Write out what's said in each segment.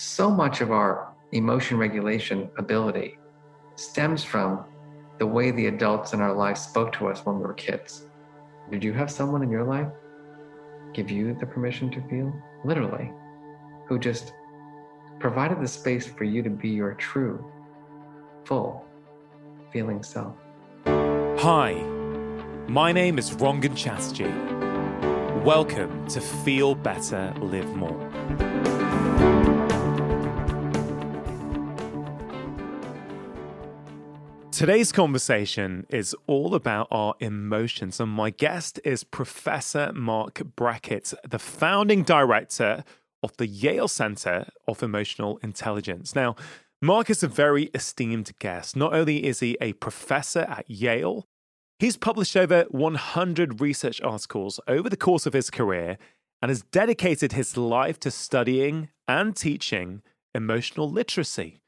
so much of our emotion regulation ability stems from the way the adults in our lives spoke to us when we were kids. Did you have someone in your life give you the permission to feel? Literally, who just provided the space for you to be your true, full feeling self. Hi, my name is Rangan Chatterjee. Welcome to Feel Better, Live More. Today's conversation is all about our emotions, and my guest is Professor Mark Brackett, the founding director of the Yale Center of Emotional Intelligence. Now, Mark is a very esteemed guest. Not only is he a professor at Yale, he's published over 100 research articles over the course of his career and has dedicated his life to studying and teaching emotional literacy.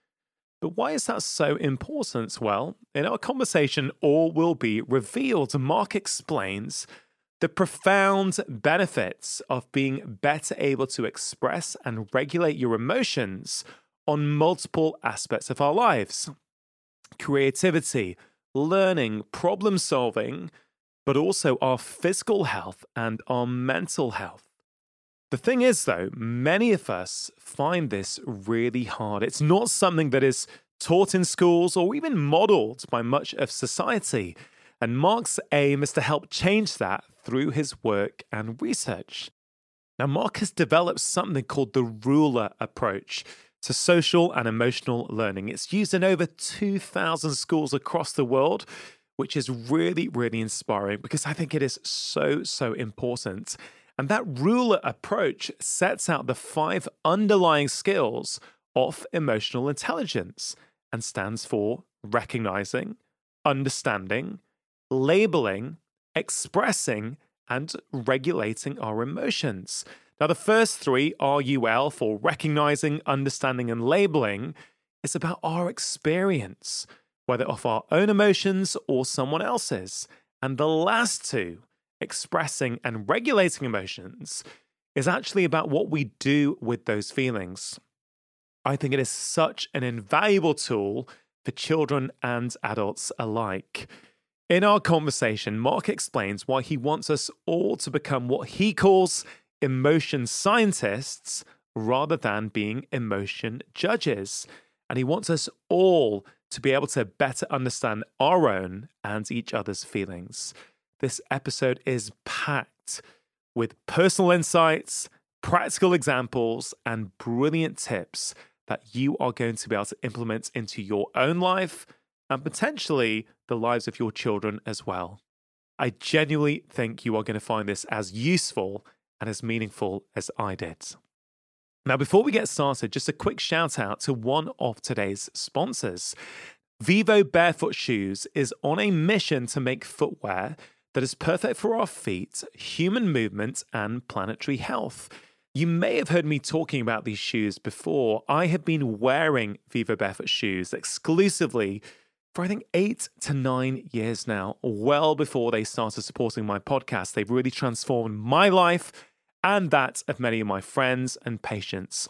But why is that so important? Well, in our conversation, all will be revealed. Mark explains the profound benefits of being better able to express and regulate your emotions on multiple aspects of our lives creativity, learning, problem solving, but also our physical health and our mental health. The thing is, though, many of us find this really hard. It's not something that is taught in schools or even modeled by much of society. And Mark's aim is to help change that through his work and research. Now, Mark has developed something called the ruler approach to social and emotional learning. It's used in over 2,000 schools across the world, which is really, really inspiring because I think it is so, so important. And that ruler approach sets out the five underlying skills of emotional intelligence and stands for recognizing, understanding, labeling, expressing, and regulating our emotions. Now, the first three, RUL, for recognizing, understanding, and labeling, is about our experience, whether of our own emotions or someone else's. And the last two, expressing and regulating emotions is actually about what we do with those feelings. I think it is such an invaluable tool for children and adults alike. In our conversation, Mark explains why he wants us all to become what he calls emotion scientists rather than being emotion judges. And he wants us all to be able to better understand our own and each other's feelings. This episode is packed with personal insights, practical examples, and brilliant tips that you are going to be able to implement into your own life and potentially the lives of your children as well. I genuinely think you are going to find this as useful and as meaningful as I did. Now, before we get started, just a quick shout out to one of today's sponsors. Vivo Barefoot Shoes is on a mission to make footwear that is perfect for our feet, human movement, and planetary health. You may have heard me talking about these shoes before. I have been wearing Vivo Barefoot shoes exclusively for I think eight to nine years now, well before they started supporting my podcast. They've really transformed my life and that of many of my friends and patients.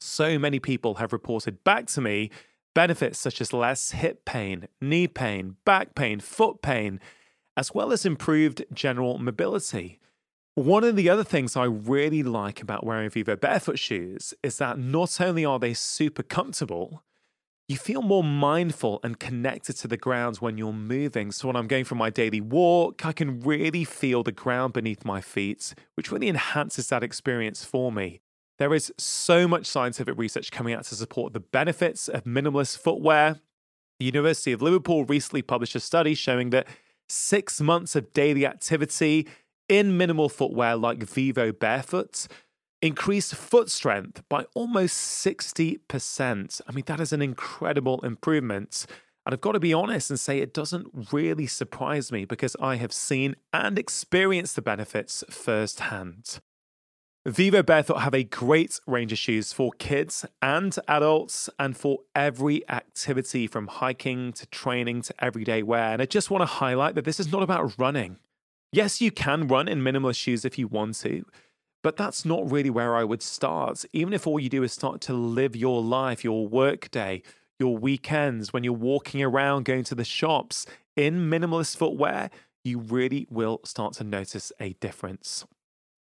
So many people have reported back to me benefits such as less hip pain, knee pain, back pain, foot pain as well as improved general mobility. One of the other things I really like about wearing Vivo barefoot shoes is that not only are they super comfortable, you feel more mindful and connected to the ground when you're moving. So, when I'm going for my daily walk, I can really feel the ground beneath my feet, which really enhances that experience for me. There is so much scientific research coming out to support the benefits of minimalist footwear. The University of Liverpool recently published a study showing that six months of daily activity in minimal footwear like Vivo Barefoot increased foot strength by almost 60%. I mean, that is an incredible improvement. And I've got to be honest and say it doesn't really surprise me because I have seen and experienced the benefits firsthand. Vivo Barefoot have a great range of shoes for kids and adults and for every activity from hiking to training to everyday wear. And I just want to highlight that this is not about running. Yes, you can run in minimalist shoes if you want to, But that's not really where I would start. Even if all you do is start to live your life, your work day, your weekends, when you're walking around, going to the shops in minimalist footwear, you really will start to notice a difference.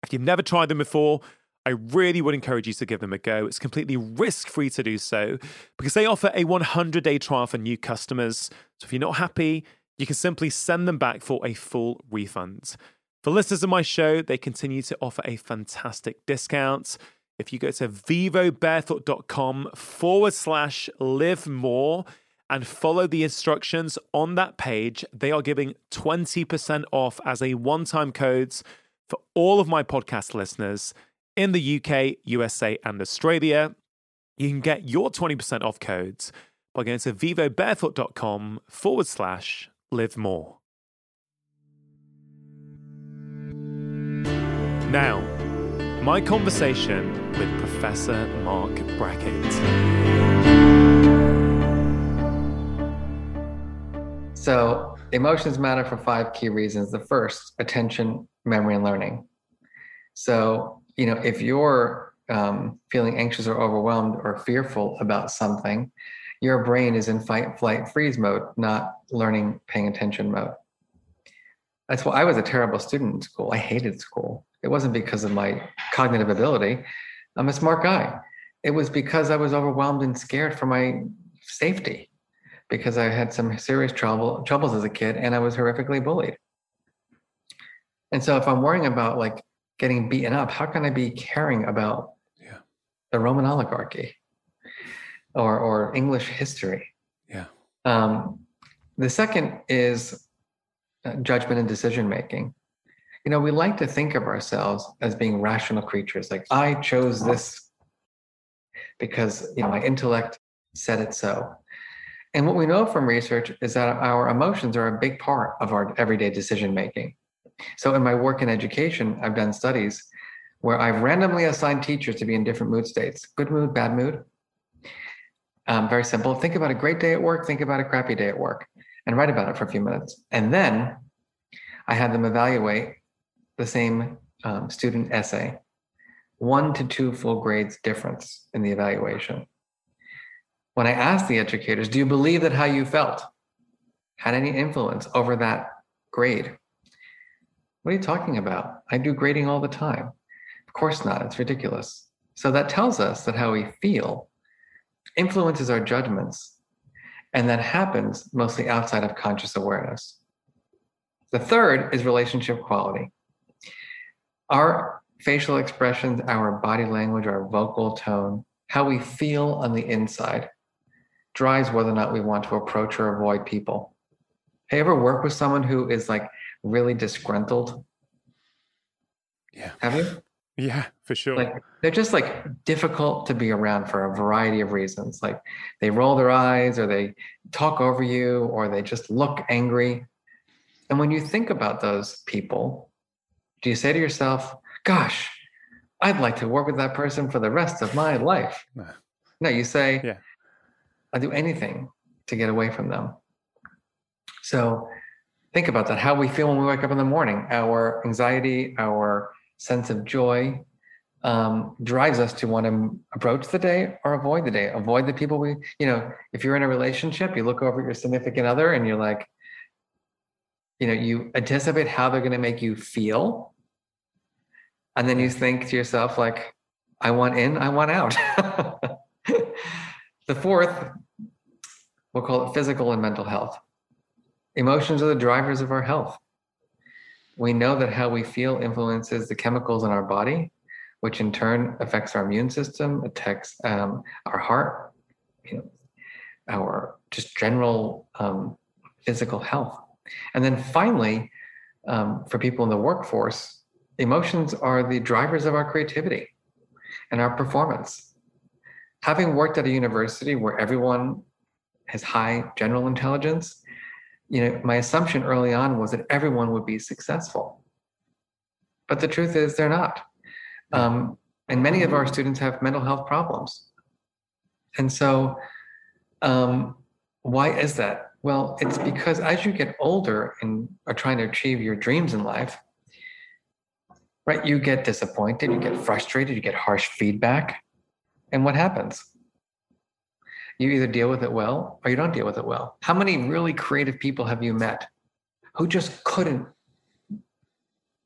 If you've never tried them before, I really would encourage you to give them a go. It's completely risk free to do so because they offer a 100 day trial for new customers. So if you're not happy, you can simply send them back for a full refund. For listeners of my show, they continue to offer a fantastic discount. If you go to vivobarefoot.com forward slash live more and follow the instructions on that page, they are giving 20% off as a one time code for all of my podcast listeners in the UK, USA, and Australia. You can get your 20% off codes by going to vivobarefoot.com forward slash live more. Now, my conversation with Professor Mark Brackett. So, emotions matter for five key reasons. The first, attention, memory, and learning. So, you know, if you're um, feeling anxious or overwhelmed or fearful about something, your brain is in fight, flight, freeze mode, not learning, paying attention mode. That's why I was a terrible student in school. I hated school. It wasn't because of my cognitive ability. I'm a smart guy. It was because I was overwhelmed and scared for my safety because I had some serious trouble troubles as a kid and I was horrifically bullied. And so if I'm worrying about like getting beaten up, how can I be caring about yeah. the Roman oligarchy or or English history? Yeah. Um, the second is uh, judgment and decision making you know, we like to think of ourselves as being rational creatures. Like I chose this because you know my intellect said it so. And what we know from research is that our emotions are a big part of our everyday decision making. So in my work in education, I've done studies where I've randomly assigned teachers to be in different mood states good mood, bad mood. Um, very simple. Think about a great day at work, think about a crappy day at work, and write about it for a few minutes. And then I had them evaluate the same um, student essay, one to two full grades difference in the evaluation. When I asked the educators, do you believe that how you felt had any influence over that grade? What are you talking about? I do grading all the time. Of course not. It's ridiculous. So that tells us that how we feel influences our judgments, and that happens mostly outside of conscious awareness. The third is relationship quality. Our facial expressions, our body language, our vocal tone, how we feel on the inside drives whether or not we want to approach or avoid people. Have you ever worked with someone who is like really disgruntled? Yeah. Have you? Yeah, for sure. Like they're just like difficult to be around for a variety of reasons. Like they roll their eyes or they talk over you or they just look angry. And when you think about those people, do you say to yourself, gosh, I'd like to work with that person for the rest of my life? No, no you say, yeah. I'll do anything to get away from them. So think about that how we feel when we wake up in the morning, our anxiety, our sense of joy. Um, drives us to want to approach the day or avoid the day. Avoid the people we, you know, if you're in a relationship, you look over at your significant other and you're like, you know, you anticipate how they're going to make you feel and then you think to yourself like i want in i want out the fourth we'll call it physical and mental health. Emotions are the drivers of our health. We know that how we feel influences the chemicals in our body which in turn affects our immune system affects um, our heart you know our just general um, physical health. And then finally um, for people in the workforce emotions are the drivers of our creativity and our performance. Having worked at a university where everyone has high general intelligence, you know, my assumption early on was that everyone would be successful. But the truth is, they're not. Um, and many of our students have mental health problems. And so, um, why is that? Well, it's because as you get older and are trying to achieve your dreams in life, right? You get disappointed, you get frustrated, you get harsh feedback. And what happens? You either deal with it well or you don't deal with it well. How many really creative people have you met who just couldn't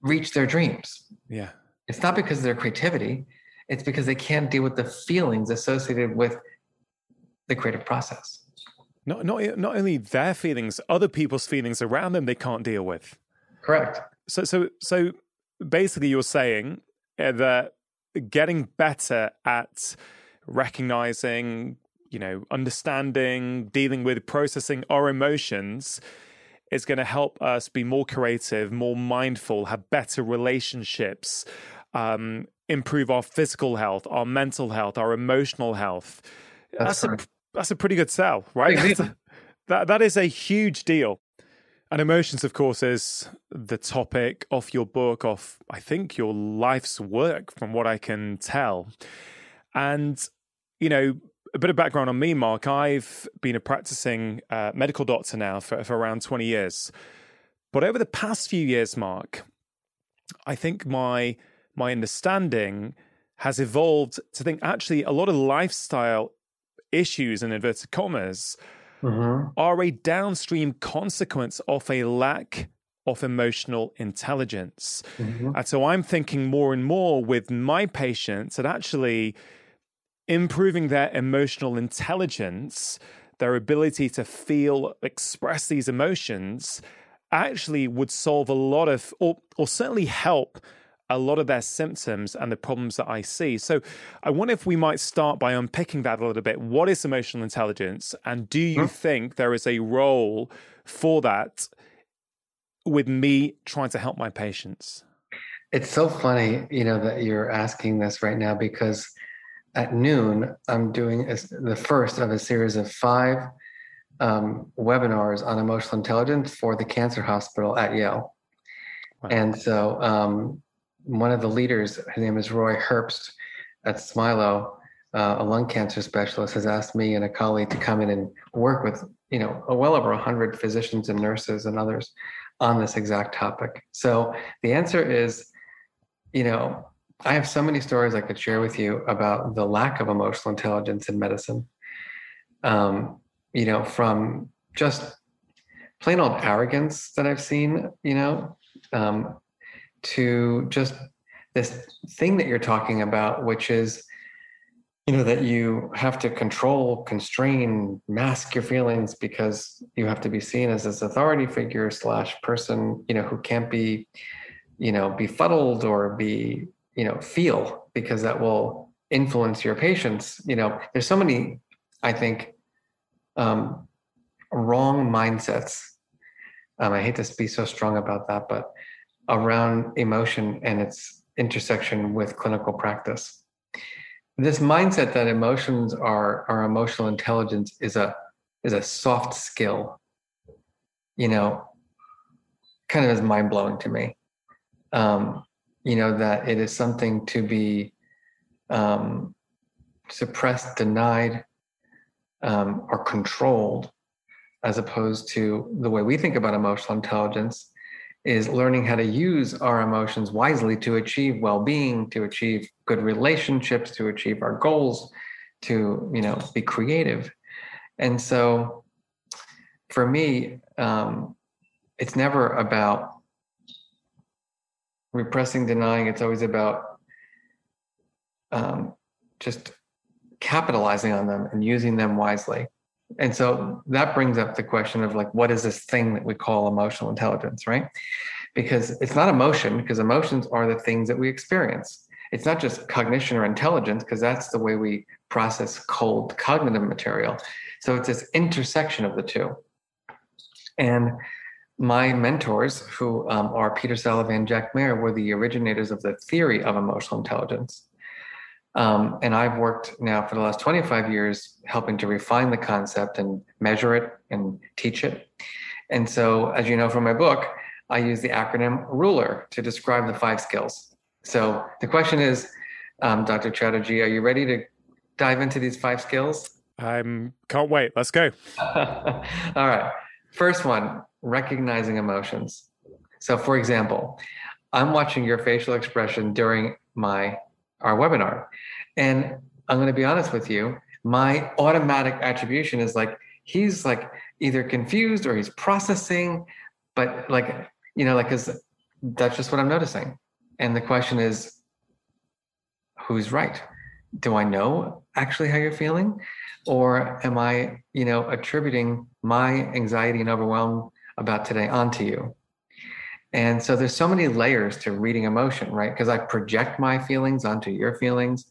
reach their dreams? Yeah. It's not because of their creativity, it's because they can't deal with the feelings associated with the creative process. Not, not, not only their feelings, other people's feelings around them they can't deal with. Correct. So, so, so basically, you're saying uh, that getting better at recognizing, you know, understanding, dealing with, processing our emotions is going to help us be more creative, more mindful, have better relationships, um, improve our physical health, our mental health, our emotional health. That's, that's a that's a pretty good sell, right? That that is a huge deal. And emotions, of course, is the topic of your book, of I think your life's work, from what I can tell. And you know, a bit of background on me, Mark. I've been a practicing uh, medical doctor now for, for around 20 years. But over the past few years, Mark, I think my my understanding has evolved to think actually a lot of lifestyle issues in inverted commas mm-hmm. are a downstream consequence of a lack of emotional intelligence. Mm-hmm. And so I'm thinking more and more with my patients that actually improving their emotional intelligence, their ability to feel, express these emotions, actually would solve a lot of, or, or certainly help a lot of their symptoms and the problems that I see. So I wonder if we might start by unpicking that a little bit. What is emotional intelligence? And do you think there is a role for that with me trying to help my patients? It's so funny, you know, that you're asking this right now because at noon, I'm doing a, the first of a series of five um, webinars on emotional intelligence for the cancer hospital at Yale. Wow. And so, um, one of the leaders, his name is Roy Herbst at Smilow, uh, a lung cancer specialist, has asked me and a colleague to come in and work with, you know, well over 100 physicians and nurses and others on this exact topic. So the answer is, you know, I have so many stories I could share with you about the lack of emotional intelligence in medicine. Um, you know, from just plain old arrogance that I've seen, you know, um, to just this thing that you're talking about, which is, you know, that you have to control, constrain, mask your feelings because you have to be seen as this authority figure slash person, you know, who can't be, you know, befuddled or be you know feel because that will influence your patients you know there's so many i think um, wrong mindsets. Um, i hate to be so strong about that but around emotion and its intersection with clinical practice. This mindset that emotions are our emotional intelligence is a is a soft skill you know kind of is mind-blowing to me. Um, you know that it is something to be um, suppressed denied um, or controlled as opposed to the way we think about emotional intelligence is learning how to use our emotions wisely to achieve well-being to achieve good relationships to achieve our goals to you know be creative and so for me um, it's never about repressing, denying. It's always about um, just capitalizing on them and using them wisely. And so that brings up the question of like, what is this thing that we call emotional intelligence, right? Because it's not emotion, because emotions are the things that we experience. It's not just cognition or intelligence, because that's the way we process cold cognitive material. So it's this intersection of the two. And my mentors, who um, are Peter Salovey, and Jack Mayer, were the originators of the theory of emotional intelligence. Um, and I've worked now for the last 25 years helping to refine the concept and measure it and teach it. And so, as you know from my book, I use the acronym RULER to describe the five skills. So the question is, um, Dr. Chatterjee, are you ready to dive into these five skills? I can't wait. Let's go. All right. First one recognizing emotions. So, for example, I'm watching your facial expression during my our webinar. And I'm going to be honest with you, my automatic attribution is like he's like either confused or he's processing, but like you know, like cuz that's just what I'm noticing. And the question is who's right? Do I know actually how you're feeling? Or am I, you know, attributing my anxiety and overwhelm about today onto you? And so there's so many layers to reading emotion, right? Because I project my feelings onto your feelings.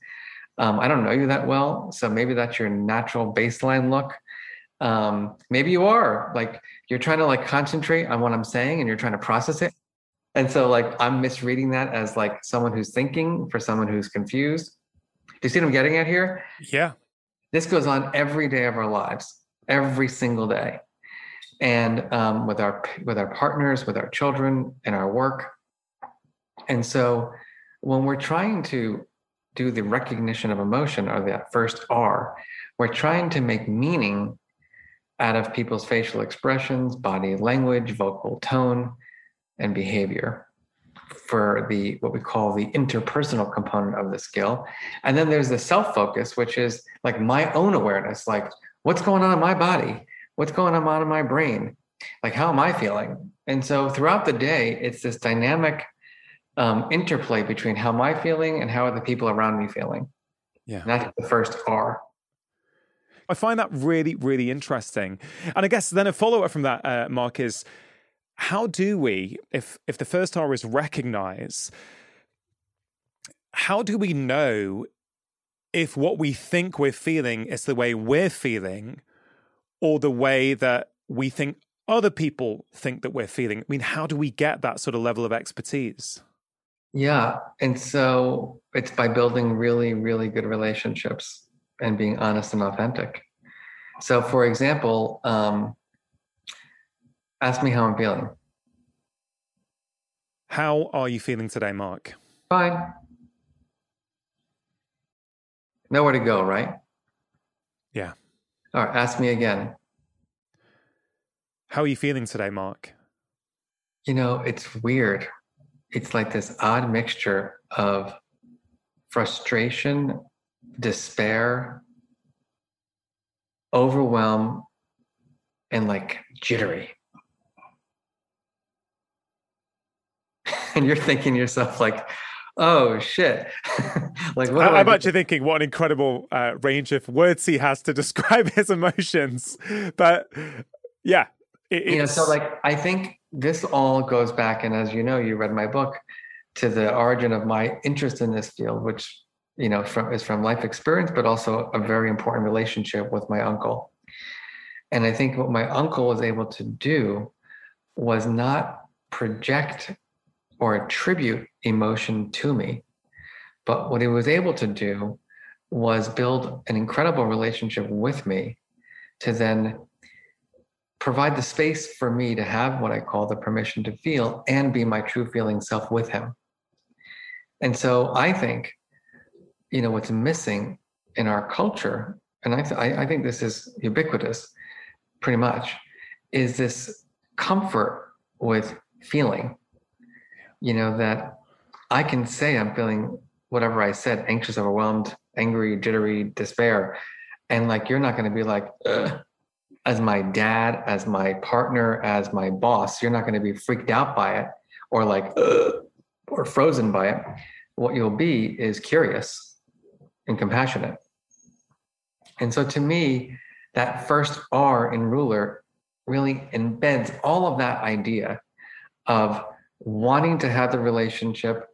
Um, I don't know you that well, so maybe that's your natural baseline look. Um, maybe you are like you're trying to like concentrate on what I'm saying and you're trying to process it. And so like I'm misreading that as like someone who's thinking for someone who's confused. Do you see what I'm getting at here? Yeah. This goes on every day of our lives, every single day and um, with our with our partners, with our children, and our work. And so, when we're trying to do the recognition of emotion, or that first R, we're trying to make meaning out of people's facial expressions, body language, vocal tone, and behavior for the what we call the interpersonal component of the skill. And then there's the self focus, which is like my own awareness, like what's going on in my body what's going on in my brain? Like, how am I feeling? And so throughout the day, it's this dynamic um, interplay between how am I feeling and how are the people around me feeling. Yeah. And that's the first R. I find that really, really interesting. And I guess then a follow up from that, uh, Mark, is how do we, if if the first R is recognize, how do we know if what we think we're feeling is the way we're feeling, or the way that we think other people think that we're feeling? I mean, how do we get that sort of level of expertise? Yeah. And so it's by building really, really good relationships and being honest and authentic. So, for example, um, ask me how I'm feeling. How are you feeling today, Mark? Fine. Nowhere to go, right? Yeah. All right, ask me again. How are you feeling today, Mark? You know, it's weird. It's like this odd mixture of frustration, despair, overwhelm, and like jittery. and you're thinking yourself like, oh shit. Like what I, am actually thinking what an incredible uh, range of words he has to describe his emotions. But yeah it, you know so like i think this all goes back and as you know you read my book to the origin of my interest in this field which you know from is from life experience but also a very important relationship with my uncle. And i think what my uncle was able to do was not project or attribute emotion to me. But what he was able to do was build an incredible relationship with me to then provide the space for me to have what I call the permission to feel and be my true feeling self with him. And so I think, you know, what's missing in our culture, and I, th- I think this is ubiquitous pretty much, is this comfort with feeling you know, that I can say I'm feeling whatever I said, anxious, overwhelmed, angry, jittery, despair. And like, you're not going to be like, Ugh. as my dad, as my partner, as my boss, you're not going to be freaked out by it or like, Ugh, or frozen by it. What you'll be is curious and compassionate. And so to me, that first R in ruler really embeds all of that idea of wanting to have the relationship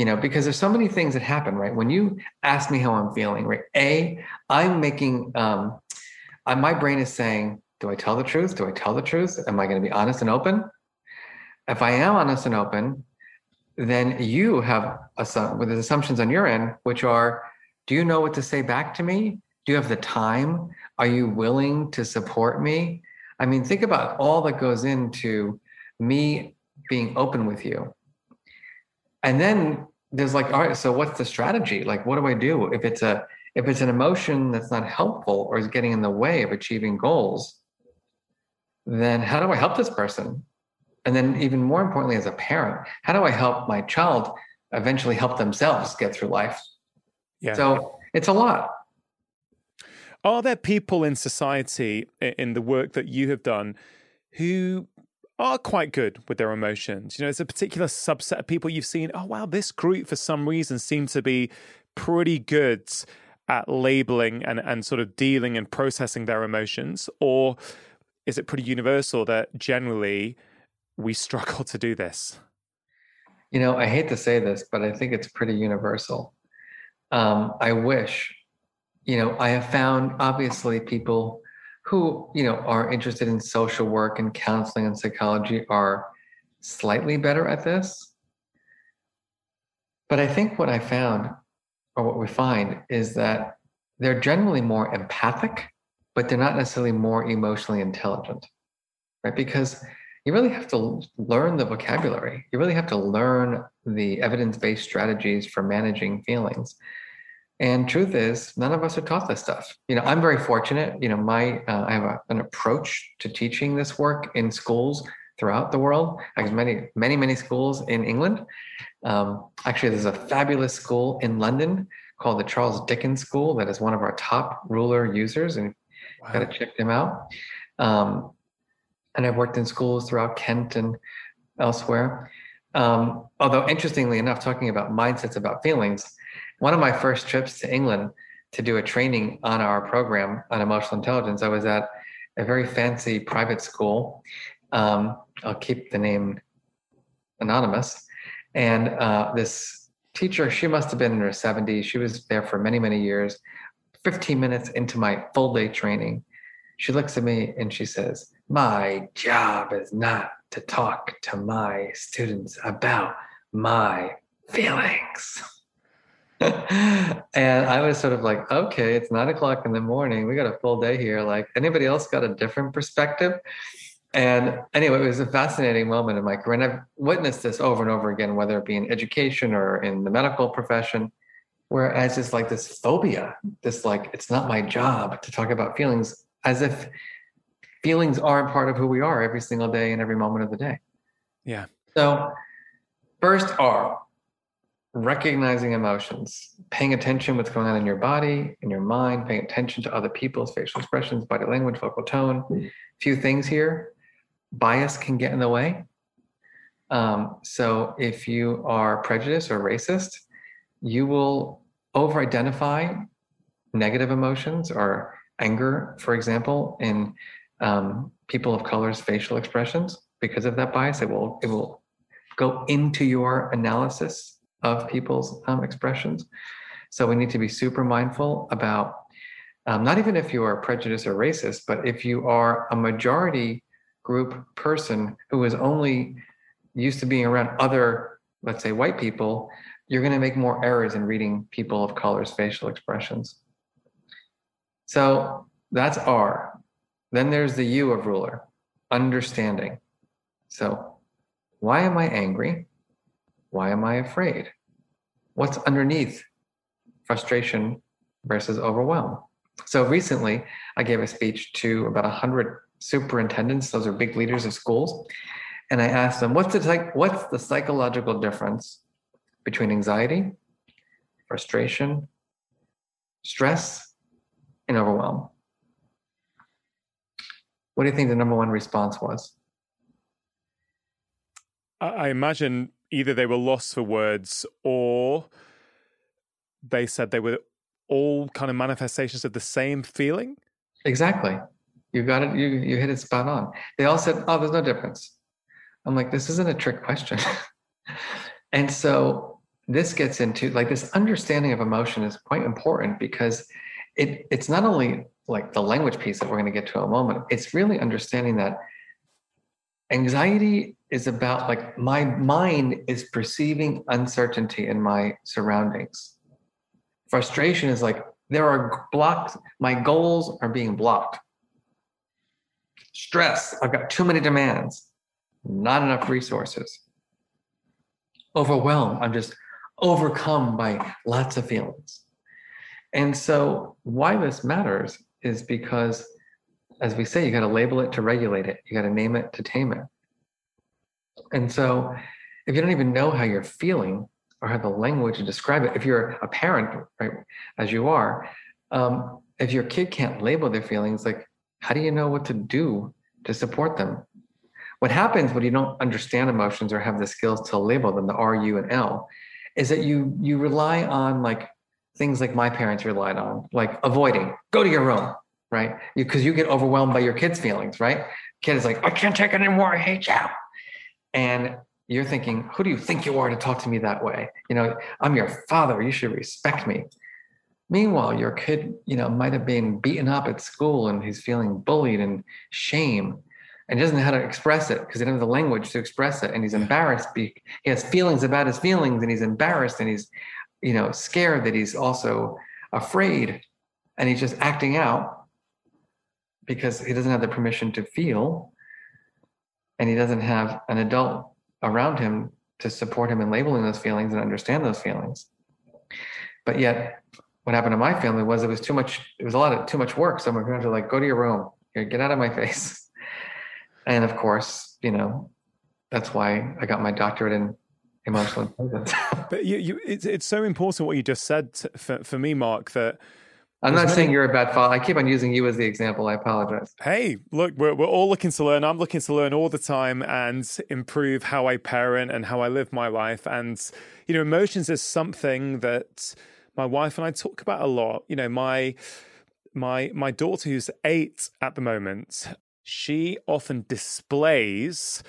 you know because there's so many things that happen right? When you ask me how i'm feeling right? A i'm making um I, my brain is saying do i tell the truth? Do i tell the truth? Am i going to be honest and open? If i am honest and open then you have some with assumptions on your end which are do you know what to say back to me? Do you have the time? Are you willing to support me? I mean think about all that goes into me being open with you. And then there's like, all right, so what's the strategy? Like, what do I do if it's a if it's an emotion that's not helpful or is getting in the way of achieving goals? Then how do I help this person? and then even more importantly as a parent how do i help my child eventually help themselves get through life yeah so it's a lot are there people in society in the work that you have done who are quite good with their emotions you know there's a particular subset of people you've seen oh wow this group for some reason seems to be pretty good at labeling and, and sort of dealing and processing their emotions or is it pretty universal that generally we struggle to do this? You know, I hate to say this, but I think it's pretty universal. Um, I wish, you know, I have found obviously people who, you know, are interested in social work and counseling and psychology are slightly better at this. But I think what I found, or what we find, is that they're generally more empathic, but they're not necessarily more emotionally intelligent, right? Because you really have to learn the vocabulary. You really have to learn the evidence based strategies for managing feelings. And truth is, none of us are taught this stuff. You know, I'm very fortunate. You know, my uh, I have a, an approach to teaching this work in schools throughout the world. I have many, many, many schools in England. Um, actually, there's a fabulous school in London called the Charles Dickens School that is one of our top ruler users, and wow. got to check them out. Um, and I've worked in schools throughout Kent and elsewhere. Um, although, interestingly enough, talking about mindsets about feelings, one of my first trips to England to do a training on our program on emotional intelligence, I was at a very fancy private school. Um, I'll keep the name anonymous. And uh, this teacher, she must have been in her 70s. She was there for many, many years. 15 minutes into my full day training, she looks at me and she says, My job is not to talk to my students about my feelings. and I was sort of like, okay, it's nine o'clock in the morning. We got a full day here. Like, anybody else got a different perspective? And anyway, it was a fascinating moment in my career. And I've witnessed this over and over again, whether it be in education or in the medical profession, whereas it's like this phobia, this like, it's not my job to talk about feelings as if feelings aren't part of who we are every single day and every moment of the day. Yeah. So, first R, recognizing emotions, paying attention what's going on in your body, in your mind, paying attention to other people's facial expressions, body language, vocal tone. A few things here. Bias can get in the way. Um, so, if you are prejudiced or racist, you will over identify negative emotions or anger, for example, in um, people of color's facial expressions because of that bias. It will it will go into your analysis of people's um, expressions. So we need to be super mindful about um, not even if you are prejudiced or racist, but if you are a majority group person who is only used to being around other, let's say, white people, you're going to make more errors in reading people of color's facial expressions. So that's R. Then there's the U of ruler, understanding. So why am I angry? Why am I afraid? What's underneath frustration versus overwhelm? So recently, I gave a speech to about 100 superintendents, those are big leaders of schools, and I asked them, what's the, what's the psychological difference between anxiety, frustration, stress, and overwhelm. What do you think the number one response was? I imagine either they were lost for words or they said they were all kind of manifestations of the same feeling. Exactly. You got it. You you hit it spot on. They all said, "Oh, there's no difference." I'm like, this isn't a trick question. and so this gets into like this understanding of emotion is quite important because it it's not only like the language piece that we're going to get to in a moment it's really understanding that anxiety is about like my mind is perceiving uncertainty in my surroundings. Frustration is like there are blocks my goals are being blocked. Stress i've got too many demands not enough resources. Overwhelmed i'm just overcome by lots of feelings. And so, why this matters is because, as we say, you got to label it to regulate it, you got to name it to tame it. And so if you don't even know how you're feeling or have the language to describe it, if you're a parent, right, as you are, um, if your kid can't label their feelings, like how do you know what to do to support them? What happens when you don't understand emotions or have the skills to label them, the R, U, and L, is that you you rely on like things like my parents relied on, like avoiding, go to your room, right? Because you, you, get overwhelmed by your kids' feelings, right? Kid is like, I can't take it anymore, I hate you. And you're thinking, who do you think you are to talk to me that way? You know, I'm your father, you should respect me. Meanwhile, your kid, you know, might have been beaten up at school and he's feeling bullied and shame and he doesn't know how to express it because he doesn't have the language to express it and he's embarrassed he has feelings about his feelings and he's embarrassed and he's you know scared that he's also afraid and he's just acting out because he doesn't have the permission to feel and he doesn't have an adult around him to support him in labeling those feelings and understand those feelings. But yet what happened to my family was it was too much it was a lot of too much work. So my parents were like go to your room. Get out of my face. And of course, you know, that's why I got my doctorate in emotional intelligence. but you, you, it's, it's so important what you just said for, for me, Mark, that I'm not many... saying you're a bad father. I keep on using you as the example. I apologize. Hey, look, we're, we're all looking to learn. I'm looking to learn all the time and improve how I parent and how I live my life. And, you know, emotions is something that my wife and I talk about a lot. You know, my, my, my daughter who's eight at the moment, she often displays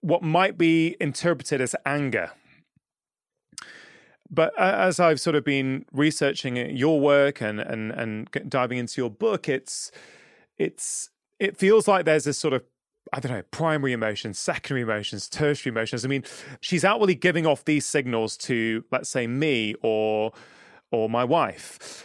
what might be interpreted as anger. But as I've sort of been researching your work and and and diving into your book, it's it's it feels like there's this sort of I don't know, primary emotions, secondary emotions, tertiary emotions. I mean, she's outwardly giving off these signals to, let's say, me or or my wife.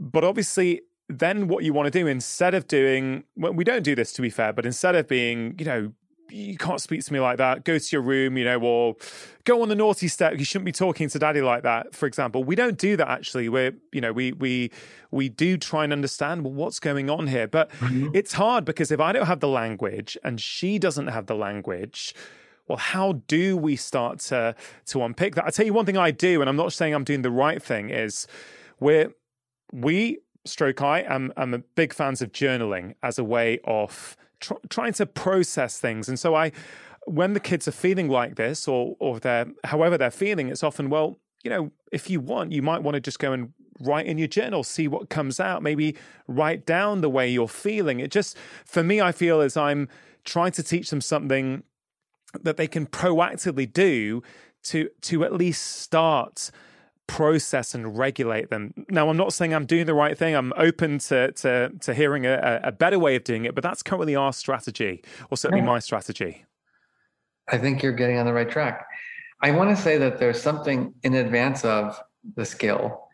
But obviously, then what you want to do instead of doing well, we don't do this to be fair but instead of being you know you can't speak to me like that. Go to your room you know or go on the naughty step. You shouldn't be talking to daddy like that for example. We don't do that actually. We're you know we we we do try and understand well what's going on here. But mm-hmm. it's hard because if i don't have the language and she doesn't have the language well how do we start to to unpick that? I tell you one thing i do and i'm not saying i'm doing the right thing is we're we stroke I am I'm a big fans of journaling as a way of tr- trying to process things. And so I, when the kids are feeling like this, or or they're however they're feeling, it's often well, you know, if you want, you might want to just go and write in your journal, see what comes out. Maybe write down the way you're feeling. It just for me, I feel as I'm trying to teach them something that they can proactively do to to at least start process and regulate them. Now, I'm not saying I'm doing the right thing. I'm open to to, to hearing a, a better way of doing it, but that's currently our strategy, or certainly my strategy. I think you're getting on the right track. I want to say that there's something in advance of the skill.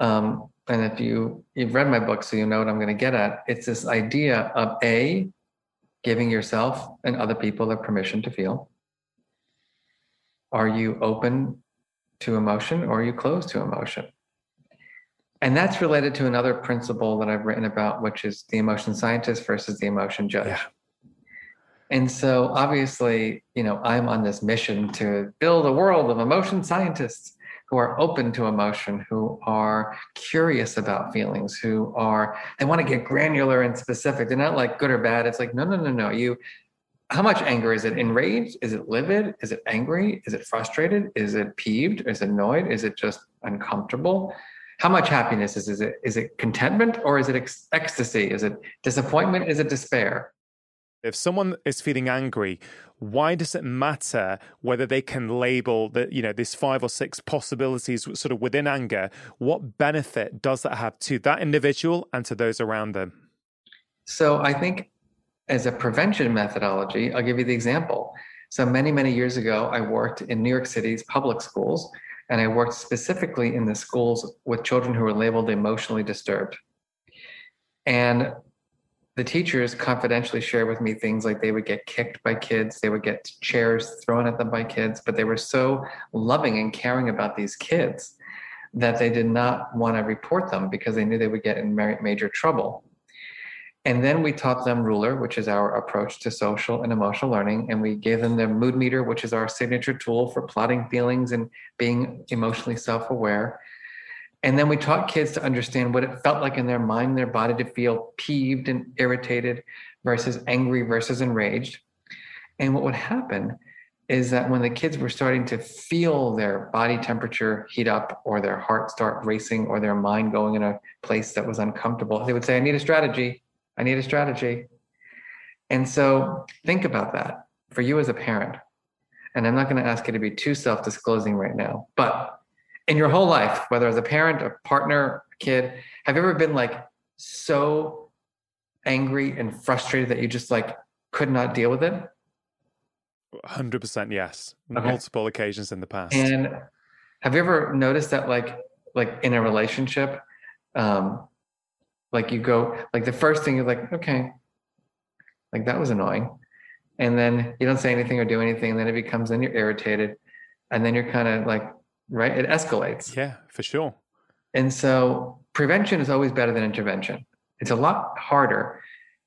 Um, and if you you've read my book, so you know what I'm going to get at. It's this idea of a giving yourself and other people the permission to feel. Are you open to emotion or you close to emotion? And that's related to another principle that I've written about, which is the emotion scientist versus the emotion judge. Yeah. And so obviously, you know, I'm on this mission to build a world of emotion scientists who are open to emotion, who are curious about feelings, who are they want to get granular and specific. They're not like good or bad. It's like, no, no, no, no. You how much anger? Is it enraged? Is it livid? Is it angry? Is it frustrated? Is it peeved? Is it annoyed? Is it just uncomfortable? How much happiness is, is it is it contentment or is it ex- ecstasy? Is it disappointment? Is it despair? If someone is feeling angry why does it matter whether they can label that you know this five or six possibilities sort of within anger? What benefit does that have to that individual and to those around them? So i think as a prevention methodology, I'll give you the example. So many, many years ago, I worked in New York City's public schools, and I worked specifically in the schools with children who were labeled emotionally disturbed. And the teachers confidentially shared with me things like they would get kicked by kids, they would get chairs thrown at them by kids, but they were so loving and caring about these kids that they did not want to report them because they knew they would get in major trouble. And then we taught them Ruler, which is our approach to social and emotional learning. And we gave them the mood meter, which is our signature tool for plotting feelings and being emotionally self aware. And then we taught kids to understand what it felt like in their mind, their body to feel peeved and irritated versus angry versus enraged. And what would happen is that when the kids were starting to feel their body temperature heat up or their heart start racing or their mind going in a place that was uncomfortable, they would say, I need a strategy. I need a strategy. And so think about that for you as a parent. And I'm not going to ask you to be too self disclosing right now, but in your whole life, whether as a parent, a partner, a kid, have you ever been like so angry and frustrated that you just like could not deal with it? 100% yes. Okay. Multiple occasions in the past. And have you ever noticed that like like in a relationship um like you go like the first thing you're like okay. Like that was annoying. And then you don't say anything or do anything and then it becomes then you're irritated and then you're kind of like right it escalates. Yeah for sure. And so prevention is always better than intervention. It's a lot harder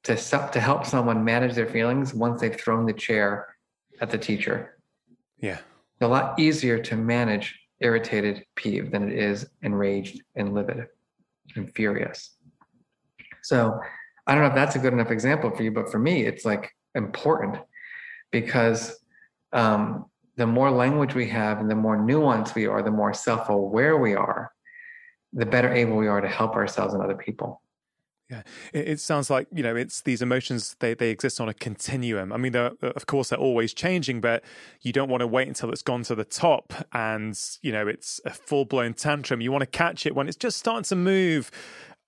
to to help someone manage their feelings once they've thrown the chair at the teacher. Yeah. It's a lot easier to manage irritated peeve than it is enraged and livid and furious so I don't know if that's a good enough example for you, but for me, it's like important because um, the more language we have and the more nuanced we are, the more self aware we are, the better able we are to help ourselves and other people. Yeah, it, sounds like you know it's these emotions they they exist on a continuum. I mean, of course they're always changing, but you don't want to wait until it's gone to the top and you know it's a full blown tantrum. You want to catch it when it's just starting to move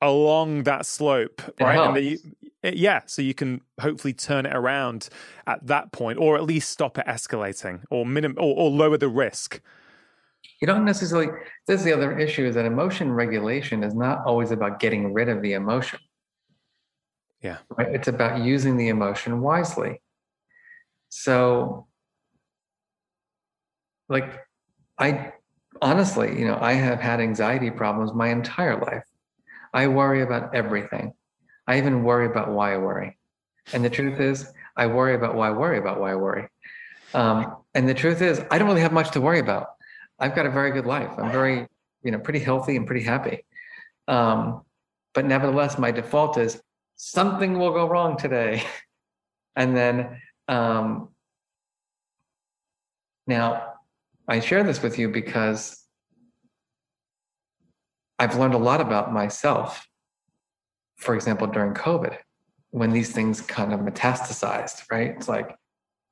along that slope, right? And uh-huh. the, yeah, so you can hopefully turn it around at that point, or at least stop it escalating, or minim, or, or lower the risk. You don't necessarily. This is the other issue: is that emotion regulation is not always about getting rid of the emotion. Yeah, right. It's about using the emotion wisely. So, like, I honestly, you know, I have had anxiety problems my entire life I worry about everything. I even worry about why I worry. And the truth is, I worry about why I worry about why I worry. Um, and the truth is, I don't really have much to worry about. I've got a very good life. I'm very, you know, pretty healthy and pretty happy. Um, but nevertheless, my default is something will go wrong today. and then um, now I share this with you because I've learned a lot about myself, for example, during COVID, when these things kind of metastasized, right? It's like,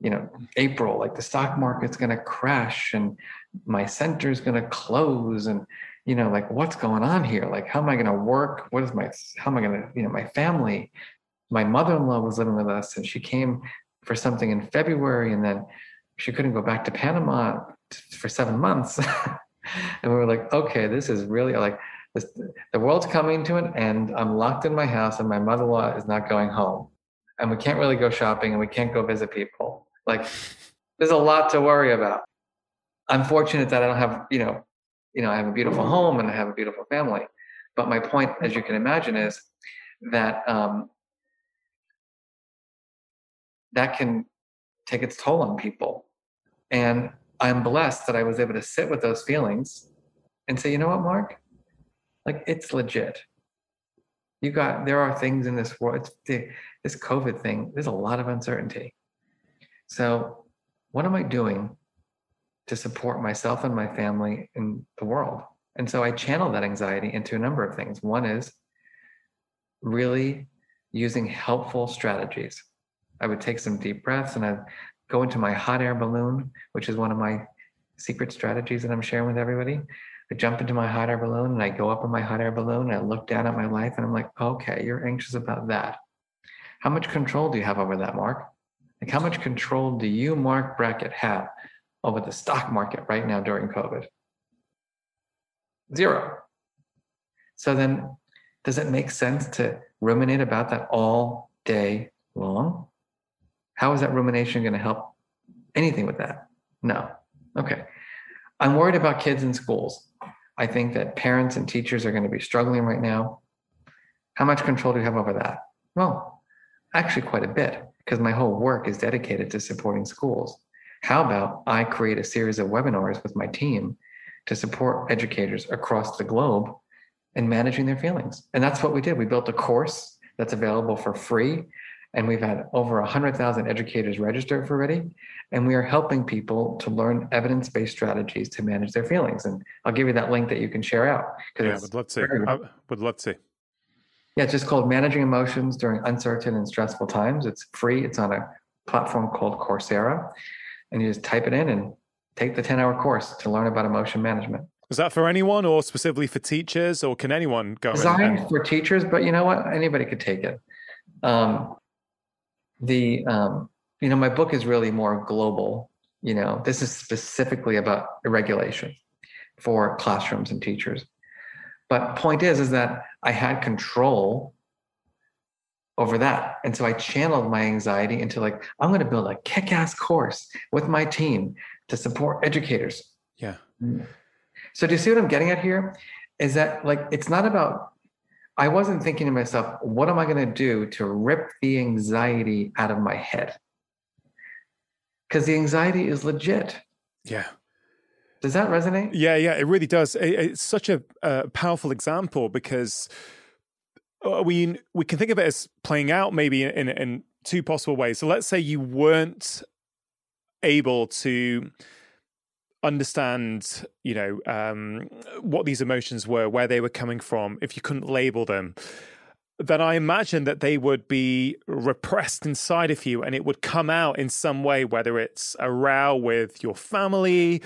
you know, April, like the stock market's going to crash and my center's going to close. And, you know, like what's going on here? Like, how am I going to work? What is my, how am I going to, you know, my family? My mother in law was living with us and she came for something in February and then she couldn't go back to Panama for seven months. and we were like, okay, this is really like, this, the world's coming to an end. I'm locked in my house, and my mother-in-law is not going home, and we can't really go shopping, and we can't go visit people. Like, there's a lot to worry about. I'm fortunate that I don't have, you know, you know, I have a beautiful home and I have a beautiful family. But my point, as you can imagine, is that um, that can take its toll on people. And I'm blessed that I was able to sit with those feelings and say, you know what, Marc, like it's legit. You got there are things in this world. It's this COVID thing. There's a lot of uncertainty. So, what am I doing to support myself and my family in the world? And so I channel that anxiety into a number of things. One is really using helpful strategies. I would take some deep breaths and I'd go into my hot air balloon, which is one of my secret strategies that I'm sharing with everybody. I jump into my hot air balloon and I go up in my hot air balloon and I look down at my life and I'm like, okay, you're anxious about that. How much control do you have over that, Marc? Like, how much control do you, Marc Brackett, have over the stock market right now during COVID? Zero. So then, does it make sense to ruminate about that all day long? How is that rumination going to help anything with that? No. Okay. I'm worried about kids in schools. I think that parents and teachers are going to be struggling right now. How much control do you have over that? Well, actually, quite a bit, because my whole work is dedicated to supporting schools. How about I create a series of webinars with my team to support educators across the globe in managing their feelings? And that's what we did. We built a course that's available for free. And we've had over 100,000 educators registered for already. And we are helping people to learn evidence based strategies to manage their feelings. And I'll give you that link that you can share out. Yeah, love to. I would love to. Yeah, it's just called Managing Emotions During Uncertain and Stressful Times. It's free. It's on a platform called Coursera. And you just type it in and take the 10 hour course to learn about emotion management. Is that for anyone or specifically for teachers or can anyone go? Designed for teachers, but you know what? Anybody could take it. Um, the, um, you know, my book is really more global. You know, this is specifically about regulation for classrooms and teachers. But point is, is that I had control over that. And so I channeled my anxiety into like, I'm going to build a kick ass course with my team to support educators. Yeah. Mm. So do you see what I'm getting at here? Is that like, it's not about, I wasn't thinking to myself, what am I going to do to rip the anxiety out of my head? Because the anxiety is legit. Yeah. Does that resonate? Yeah, yeah, it really does. It's such a, powerful example because uh, we we can think of it as playing out maybe in, in two possible ways. So let's say you weren't able to understand, you know, um, what these emotions were, where they were coming from, if you couldn't label them, then I imagine that they would be repressed inside of you and it would come out in some way, whether it's a row with your family,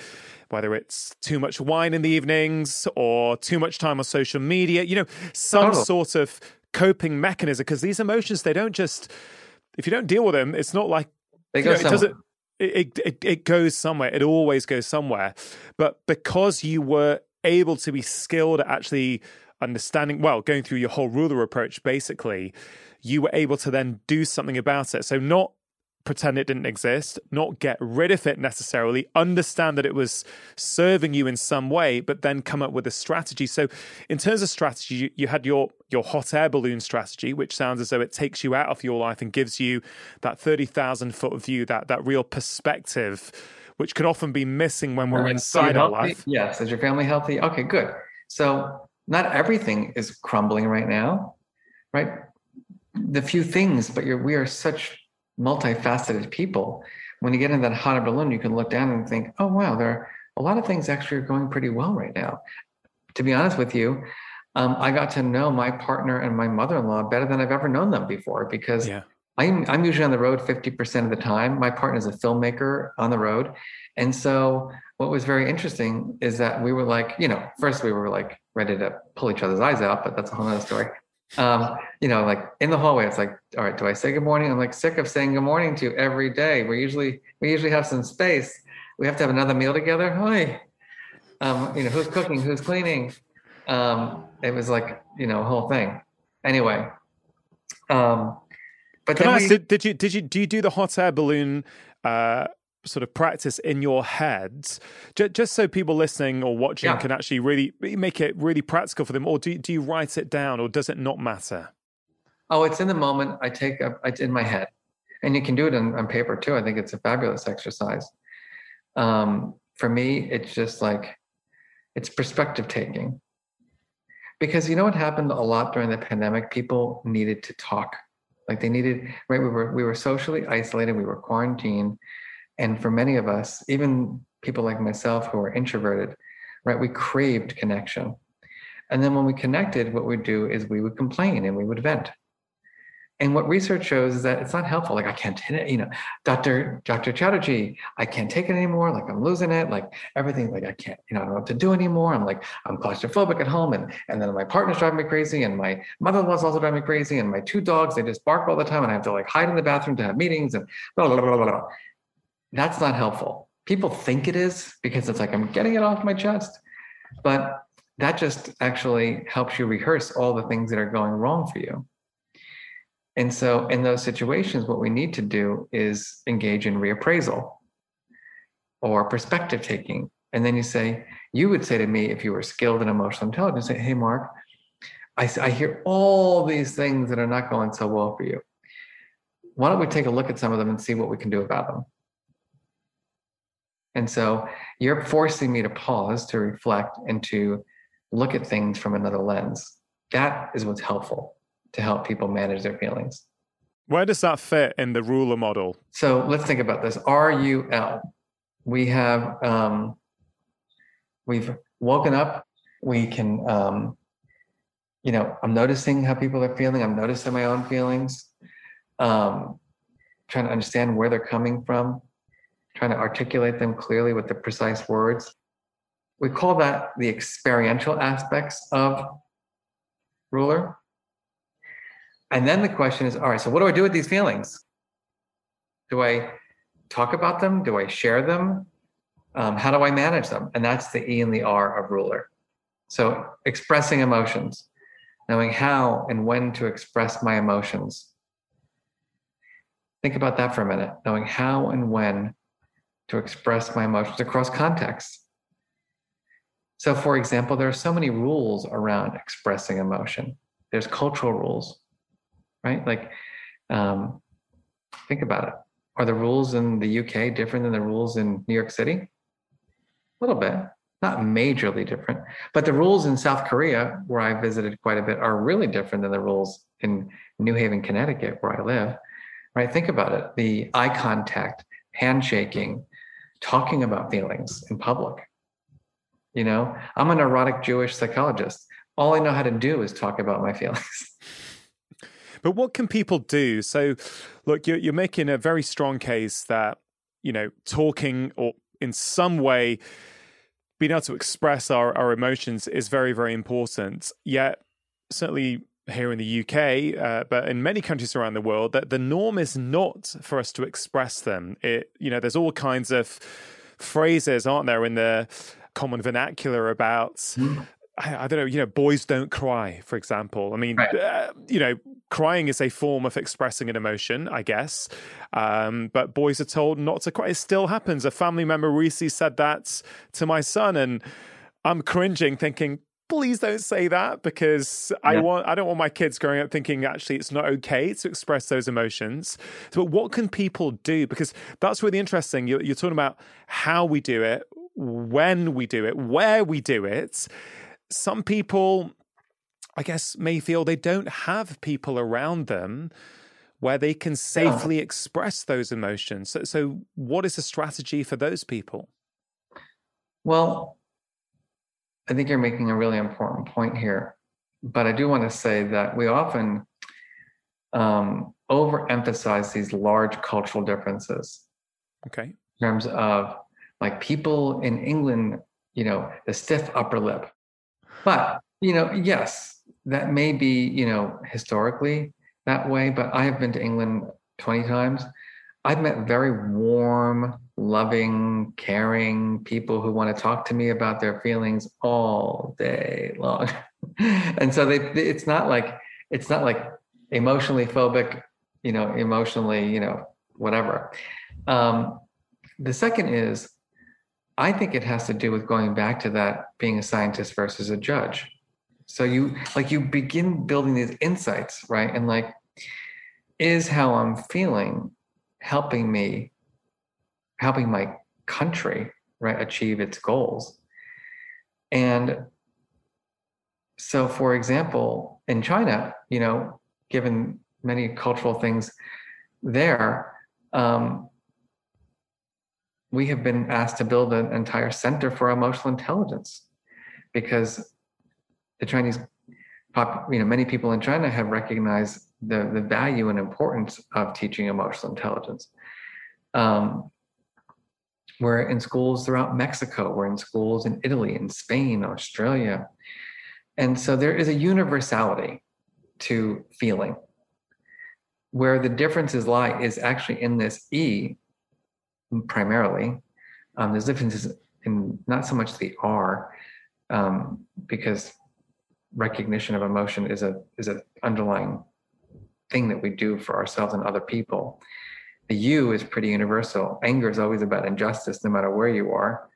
whether it's too much wine in the evenings or too much time on social media, you know, some oh. sort of coping mechanism. Because these emotions, they don't just, if you don't deal with them, it's not like they go you know, it it, it, goes somewhere. It always goes somewhere. But because you were able to be skilled at actually understanding, well, going through your whole RULER approach, basically, you were able to then do something about it. So, not pretend it didn't exist, not get rid of it necessarily, understand that it was serving you in some way, but then come up with a strategy. So, in terms of strategy, you, you, had your your hot air balloon strategy, which sounds as though it takes you out of your life and gives you that thirty thousand foot view, that that real perspective, which can often be missing when we're inside our life. Yes, is your family healthy? Okay, good. So not everything is crumbling right now, right? The few things, but we are such multifaceted people. When you get in that hot air balloon, you can look down and think, oh, wow, there are a lot of things actually are going pretty well right now. To be honest with you, um, I got to know my partner and my mother-in-law better than I've ever known them before because yeah. I'm, I'm usually on the road 50% of the time. My partner is a filmmaker on the road. And so what was very interesting is that we were like, you know, first we were like ready to pull each other's eyes out, but that's a whole other story. Um, you know, like in the hallway, it's like, all right, do I say good morning? I'm like sick of saying good morning to you every day. We usually we usually have some space. We have to have another meal together. Hi. Um, you know, who's cooking, who's cleaning? Um, it was like, you know, a whole thing. Anyway. Um, but Can I ask, we, did, did you did you do you do the hot air balloon uh sort of practice in your head, just so people listening or watching yeah. can actually really make it really practical for them? Or do, do you write it down or does it not matter? Oh, it's in the moment. I take a, it's in my head. And you can do it on, on paper too. I think it's a fabulous exercise. Um, for me, it's just like, it's perspective taking. Because you know what happened a lot during the pandemic? People needed to talk. Like they needed, right? We were we were socially isolated, we were quarantined and for many of us, even people like myself who are introverted, right, we craved connection. And then when we connected, what we'd do is we would complain and we would vent. And what research shows is that it's not helpful. Like I can't, you know, Dr. Dr. Chatterjee, I can't take it anymore. Like I'm losing it. Like everything, like I can't, you know, I don't know what to do anymore. I'm like, I'm claustrophobic at home. And, and then my partner's driving me crazy. And my mother-in-law's also driving me crazy. And my two dogs, they just bark all the time. And I have to like hide in the bathroom to have meetings and blah, blah, blah, blah, blah. That's not helpful. People think it is because it's like, I'm getting it off my chest. But that just actually helps you rehearse all the things that are going wrong for you. And so, in those situations, what we need to do is engage in reappraisal or perspective taking. And then you say, you would say to me, if you were skilled in emotional intelligence, say, hey, Marc, I, I hear all these things that are not going so well for you. Why don't we take a look at some of them and see what we can do about them? And so you're forcing me to pause, to reflect, and to look at things from another lens. That is what's helpful to help people manage their feelings. Where does that fit in the RULER model? So let's think about this. R U L. We have um, we've woken up. We can, um, you know, I'm noticing how people are feeling. I'm noticing my own feelings. Um, trying to understand where they're coming from trying to articulate them clearly with the precise words. We call that the experiential aspects of RULER. And then the question is all right, so what do I do with these feelings? Do I talk about them? Do I share them? Um, how do I manage them? And that's the E and the R of RULER. So expressing emotions, knowing how and when to express my emotions. Think about that for a minute, knowing how and when to express my emotions across contexts. So, for example, there are so many rules around expressing emotion. There's cultural rules, right? Like, um, think about it. Are the rules in the UK different than the rules in New York City? A little bit, not majorly different. But the rules in South Korea, where I visited quite a bit, are really different than the rules in New Haven, Connecticut, where I live. Right? Think about it. The eye contact, handshaking, talking about feelings in public. You know, I'm a neurotic Jewish psychologist. All I know how to do is talk about my feelings. But what can people do? So, look, you're, you're making a very strong case that, you know, talking or in some way being able to express our, our emotions is very, very important. Yet, certainly here in the UK, uh, but in many countries around the world, that the norm is not for us to express them. It, you know, there's all kinds of phrases, aren't there, in the common vernacular about. Mm. I, I, don't know, you know, boys don't cry, for example. I mean, right. uh, you know, crying is a form of expressing an emotion, I guess. Um, but boys are told not to cry. It still happens. A family member recently said that to my son, and I'm cringing, thinking, please don't say that because yeah. I want I don't want my kids growing up thinking actually it's not okay to express those emotions. So, but what can people do? Because that's really interesting. You're, you're talking about how we do it, when we do it, where we do it. Some people, I guess, may feel they don't have people around them where they can safely yeah. express those emotions. So, so, what is the strategy for those people? Well, I think you're making a really important point here. But I do want to say that we often um, overemphasize these large cultural differences. Okay. In terms of like people in England, you know, the stiff upper lip. But, you know, yes, that may be, you know, historically that way, but I have been to England 20 times. I've met very warm, loving, caring people who want to talk to me about their feelings all day long. and so they, it's not like it's not like emotionally phobic, you know, emotionally, you know, whatever. Um, the second is, I think it has to do with going back to that being a scientist versus a judge. So you like you begin building these insights, right? And like, is how I'm feeling helping me helping my country right achieve its goals. And so for example in china you know given many cultural things there um, we have been asked to build an entire center for emotional intelligence because the chinese pop, you know many people in china have recognized the, the value and importance of teaching emotional intelligence. Um, we're in schools throughout Mexico. We're in schools in Italy, in Spain, Australia. And so there is a universality to feeling. Where the differences lie is actually in this E primarily. Um, there's differences in not so much the R, um, because recognition of emotion is a is an underlying thing that we do for ourselves and other people. The you is pretty universal. Anger is always about injustice, no matter where you are.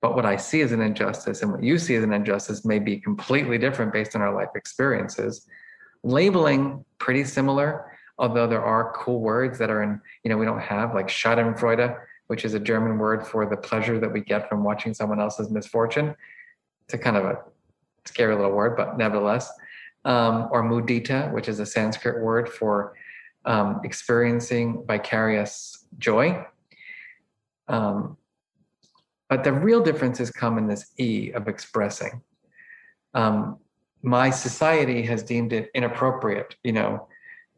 But what I see as an injustice and what you see as an injustice may be completely different based on our life experiences. Labeling pretty similar, although there are cool words that are in, you know, we don't have like Schadenfreude, which is a German word for the pleasure that we get from watching someone else's misfortune. It's a kind of a scary little word, but nevertheless. Um, or mudita, which is a Sanskrit word for um, experiencing vicarious joy. Um, but the real differences come in this E of expressing. Um, my society has deemed it inappropriate, you know,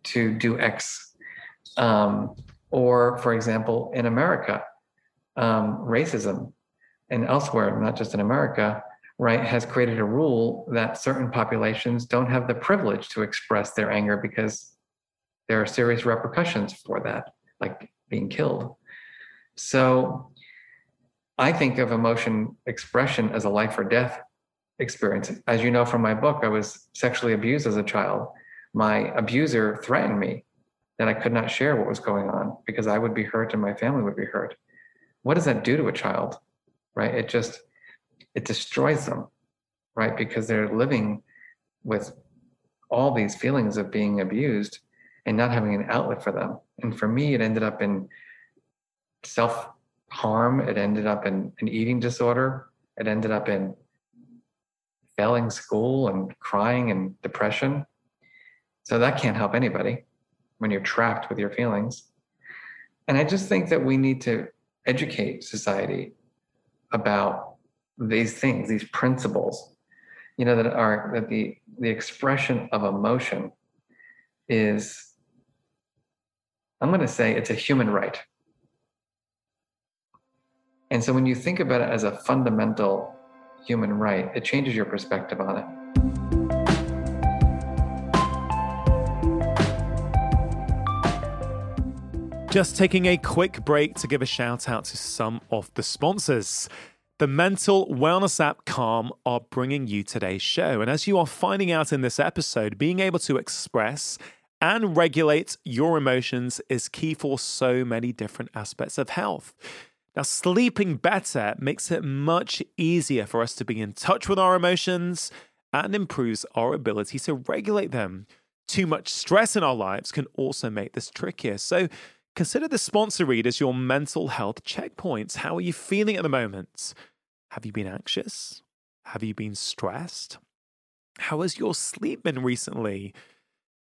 to do X. Um, or, for example, in America, um, racism and elsewhere, not just in America, right, has created a rule that certain populations don't have the privilege to express their anger because there are serious repercussions for that, like being killed. So I think of emotion expression as a life or death experience. As you know from my book, I was sexually abused as a child. My abuser threatened me that I could not share what was going on because I would be hurt and my family would be hurt. What does that do to a child? Right? It just it destroys them, right? Because they're living with all these feelings of being abused and not having an outlet for them. And for me, it ended up in self harm. It ended up in an eating disorder. It ended up in failing school and crying and depression. So that can't help anybody when you're trapped with your feelings. And I just think that we need to educate society about these things, these principles, you know, that are that the the expression of emotion is I'm going to say it's a human right. And so when you think about it as a fundamental human right, it changes your perspective on it. Just taking a quick break to give a shout out to some of the sponsors. The mental wellness app Calm are bringing you today's show. And as you are finding out in this episode, being able to express and regulate your emotions is key for so many different aspects of health. Now, sleeping better makes it much easier for us to be in touch with our emotions and improves our ability to regulate them. Too much stress in our lives can also make this trickier. So, Consider the sponsor read as your mental health checkpoints. How are you feeling at the moment? Have you been anxious? Have you been stressed? How has your sleep been recently?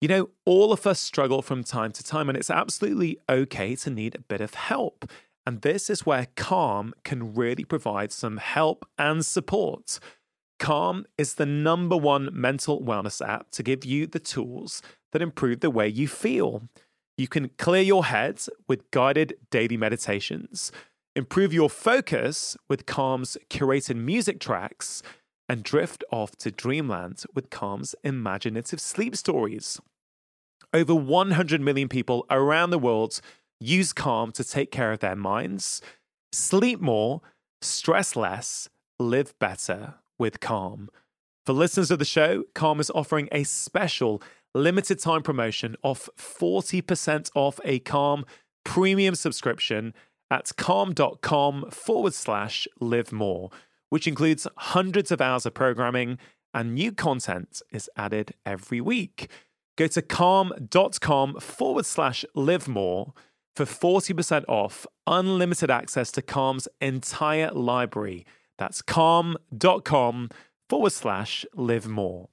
You know, all of us struggle from time to time, and it's absolutely okay to need a bit of help. And this is where Calm can really provide some help and support. Calm is the number one mental wellness app to give you the tools that improve the way you feel. You can clear your head with guided daily meditations, improve your focus with Calm's curated music tracks, and drift off to dreamland with Calm's imaginative sleep stories. Over 100 million people around the world use Calm to take care of their minds, sleep more, stress less, live better with Calm. For listeners of the show, Calm is offering a special limited time promotion of 40% off a Calm premium subscription at calm.com forward slash live more, which includes hundreds of hours of programming and new content is added every week. Go to calm.com forward slash live more for 40% off unlimited access to Calm's entire library. That's calm.com forward slash live more.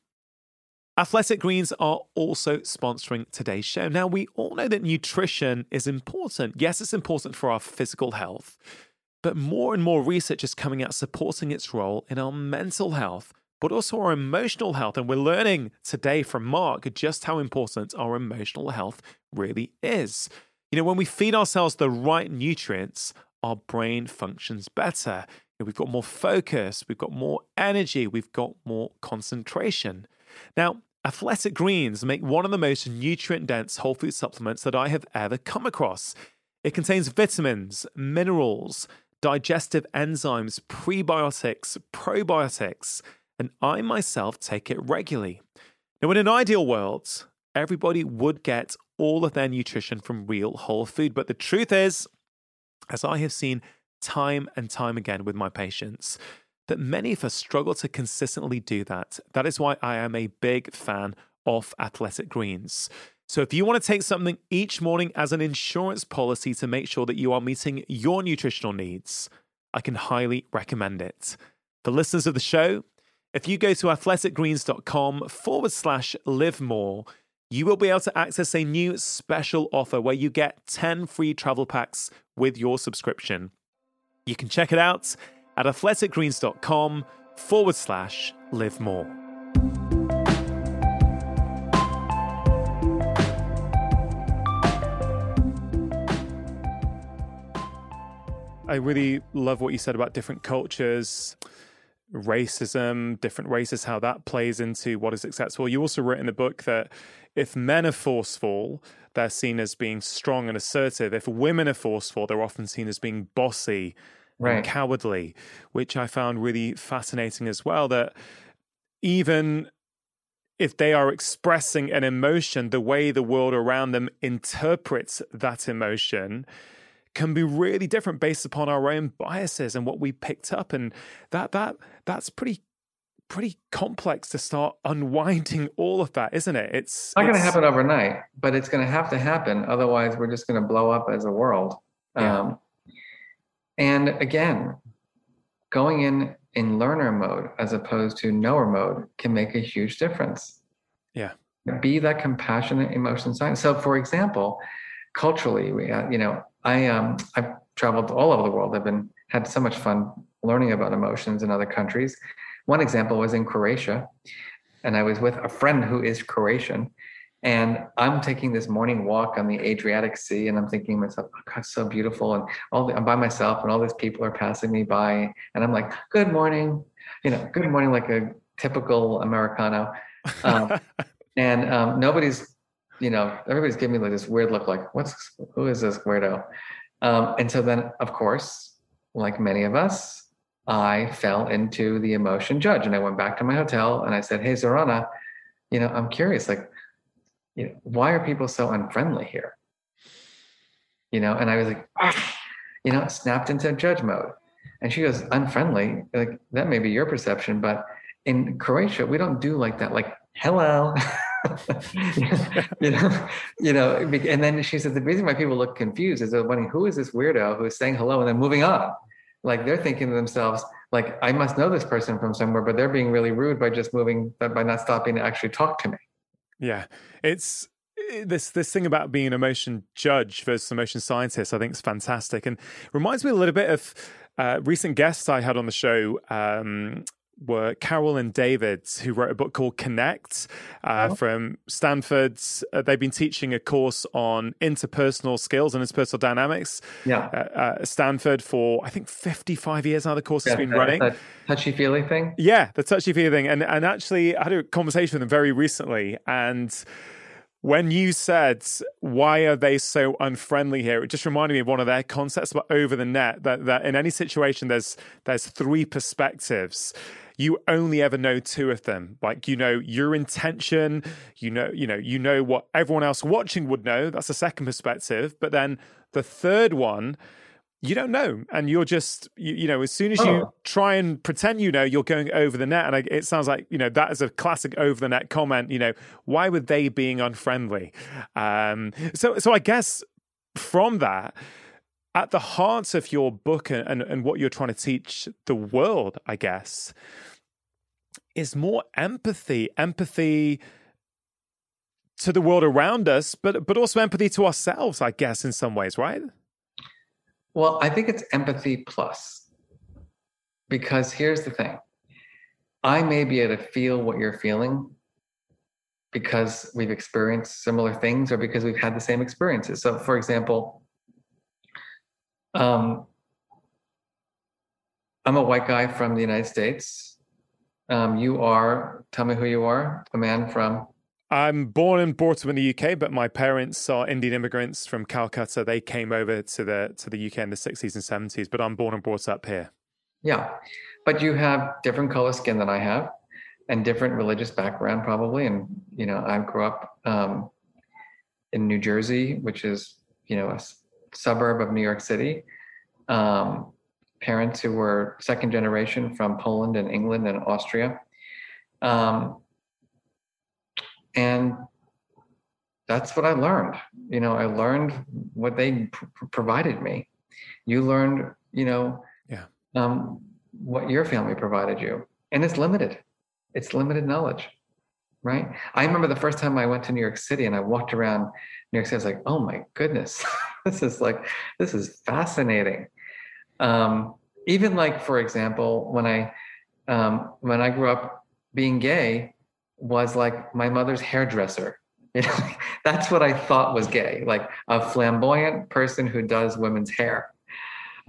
Athletic Greens are also sponsoring today's show. Now, we all know that nutrition is important. Yes, it's important for our physical health, but more and more research is coming out supporting its role in our mental health, but also our emotional health. And we're learning today from Marc just how important our emotional health really is. You know, when we feed ourselves the right nutrients, our brain functions better. We've got more focus, we've got more energy, we've got more concentration. Now, Athletic Greens make one of the most nutrient dense whole food supplements that I have ever come across. It contains vitamins, minerals, digestive enzymes, prebiotics, probiotics, and I myself take it regularly. Now, in an ideal world, everybody would get all of their nutrition from real whole food, but the truth is, as I have seen time and time again with my patients that many of us struggle to consistently do that. That is why I am a big fan of Athletic Greens. So, if you want to take something each morning as an insurance policy to make sure that you are meeting your nutritional needs, I can highly recommend it. For listeners of the show, if you go to athleticgreens.com forward slash live more, you will be able to access a new special offer where you get 10 free travel packs with your subscription. You can check it out at athleticgreens.com forward slash live more. I really love what you said about different cultures, racism, different races, how that plays into what is acceptable. You also wrote in the book that if men are forceful, they're seen as being strong and assertive. If women are forceful, they're often seen as being bossy right. and cowardly, which I found really fascinating as well. That even if they are expressing an emotion, the way the world around them interprets that emotion can be really different based upon our own biases and what we picked up and that that that's pretty pretty complex to start unwinding all of that isn't it? It's not going to happen overnight but it's going to have to happen otherwise we're just going to blow up as a world. Yeah. um, and again going in in learner mode as opposed to knower mode can make a huge difference. Yeah. Be that compassionate emotion science so for example culturally we uh, you know I um I've traveled all over the world. I've been had so much fun learning about emotions in other countries. One example was in Croatia, and I was with a friend who is Croatian, and I'm taking this morning walk on the Adriatic Sea, and I'm thinking to myself, oh, God, so beautiful, and all the, I'm by myself, and all these people are passing me by, and I'm like, good morning, you know, good morning, like a typical Americano, um, and um, nobody's you know, everybody's giving me like this weird look, like, what's who is this weirdo? Um, and so then, of course, like many of us, I fell into the emotion judge, and I went back to my hotel and I said, "Hey, Zorana, you know, I'm curious, like, you know, why are people so unfriendly here?" You know, and I was like, ah, you know, snapped into judge mode, and she goes, "Unfriendly? Like that may be your perception, but in Croatia, we don't do like that. Like, hello." you know, you know, and then she said the reason why people look confused is they're wondering who is this weirdo who is saying hello and then moving on. Like they're thinking to themselves, like I must know this person from somewhere, but they're being really rude by just moving, by not stopping to actually talk to me. Yeah, it's eh, this this thing about being an emotion judge versus emotion scientist. I think is fantastic and reminds me a little bit of uh, recent guests I had on the show. Um, were Carol and David, who wrote a book called Connect uh, oh. from Stanford. Uh, they've been teaching a course on interpersonal skills and interpersonal dynamics. Yeah, uh, Stanford for I think fifty-five years now. The course yeah, has been running. touchy feely thing. Yeah, the touchy feely thing, and and actually, I had a conversation with them very recently, and when you said why are they so unfriendly here it just reminded me of one of their concepts about over the net that, that in any situation there's there's three perspectives you only ever know two of them. Like you know your intention, you know, you know, you know what everyone else watching would know. That's the second perspective. But then the third one, you don't know, and you're just you, you know as soon as you oh. try and pretend you know, you're going over the net. And I, it sounds like you know that is a classic over the net comment. You know, why were they being unfriendly? Um, so so I guess from that at the heart of your book and, and, and, what you're trying to teach the world, I guess, is more empathy, empathy to the world around us, but but also empathy to ourselves, I guess, in some ways, right? Well, I think it's empathy plus. Because here's the thing. I may be able to feel what you're feeling because we've experienced similar things or because we've had the same experiences. So, for example, um, I'm a white guy from the United States. Um, you are, tell me who you are, a man from. I'm born and brought up in the UK, but my parents are Indian immigrants from Calcutta. They came over to the to the UK in the 60s and 70s, but I'm born and brought up here. Yeah, but you have different color skin than I have, and different religious background probably. And you know, I grew up um, in New Jersey, which is you know a suburb of New York City. Um, parents who were second generation from Poland and England and Austria. Um, and that's what I learned. You know, I learned what they pr- provided me. You learned, you know, yeah, um, what your family provided you, and it's limited. It's limited knowledge, right? I remember the first time I went to New York City and I walked around New York City. I was like, oh my goodness, this is like this is fascinating. Um, even like, for example, when I um, when I grew up, being gay was like my mother's hairdresser you know, that's what I thought was gay, like a flamboyant person who does women's hair.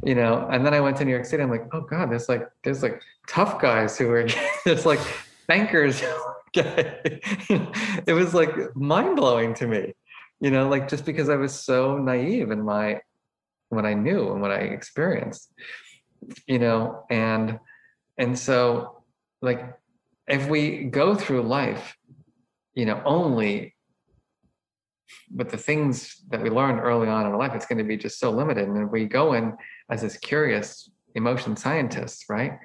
You know, and then I went to New York City. I'm like, oh god, there's like there's like tough guys who are there's like bankers. it was like mind blowing to me. You know, like just because I was so naive in my what I knew and what I experienced. You know, and and so like if we go through life, you know, only with the things that we learn early on in life, it's going to be just so limited. And we go in as this curious emotion scientist, right?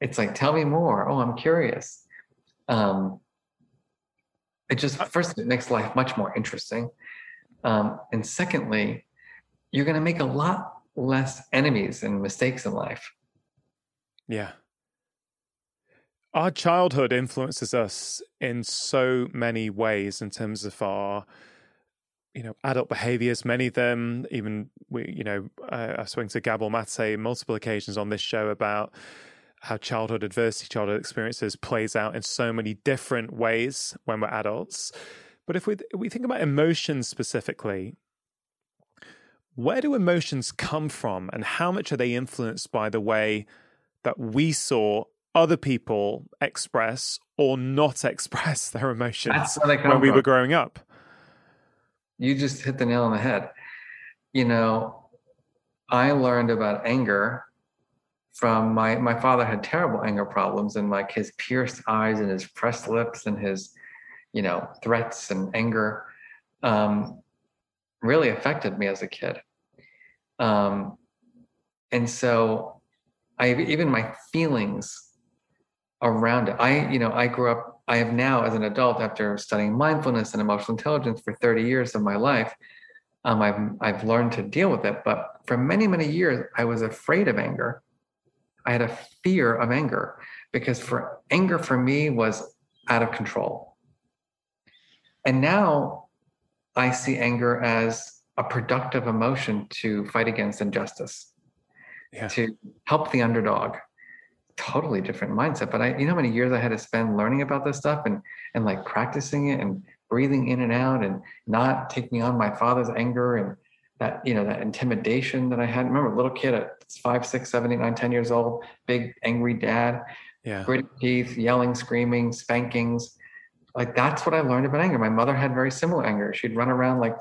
It's like, tell me more. Oh, I'm curious. Um, it just first it makes life much more interesting, um, and secondly, you're going to make a lot less enemies and mistakes in life. Yeah. Our childhood influences us in so many ways in terms of our you know adult behaviors many of them even we you know uh, i swing to Gabor Maté multiple occasions on this show about how childhood adversity childhood experiences plays out in so many different ways when we're adults but if we if we think about emotions specifically where do emotions come from and how much are they influenced by the way that we saw other people express or not express their emotions when we from. were growing up you just hit the nail on the head. You know, I learned about anger from my my father had terrible anger problems and like his pierced eyes and his pressed lips and his you know threats and anger um, really affected me as a kid um, and so i even my feelings around it i you know i grew up I have now, as an adult, after studying mindfulness and emotional intelligence for 30 years of my life, um, I've, I've learned to deal with it. But for many, many years, I was afraid of anger. I had a fear of anger because for anger for me was out of control. And now I see anger as a productive emotion to fight against injustice, yeah. to help the underdog, totally different mindset. But I, you know, how many years I had to spend learning about this stuff and and like practicing it and breathing in and out and not taking on my father's anger and that you know that intimidation that I had. Remember, little kid at five, six, seven, eight, nine, ten years old, big angry dad, yeah, gritty teeth, yelling, screaming, spankings. Like that's what I learned about anger. My mother had very similar anger. She'd run around like,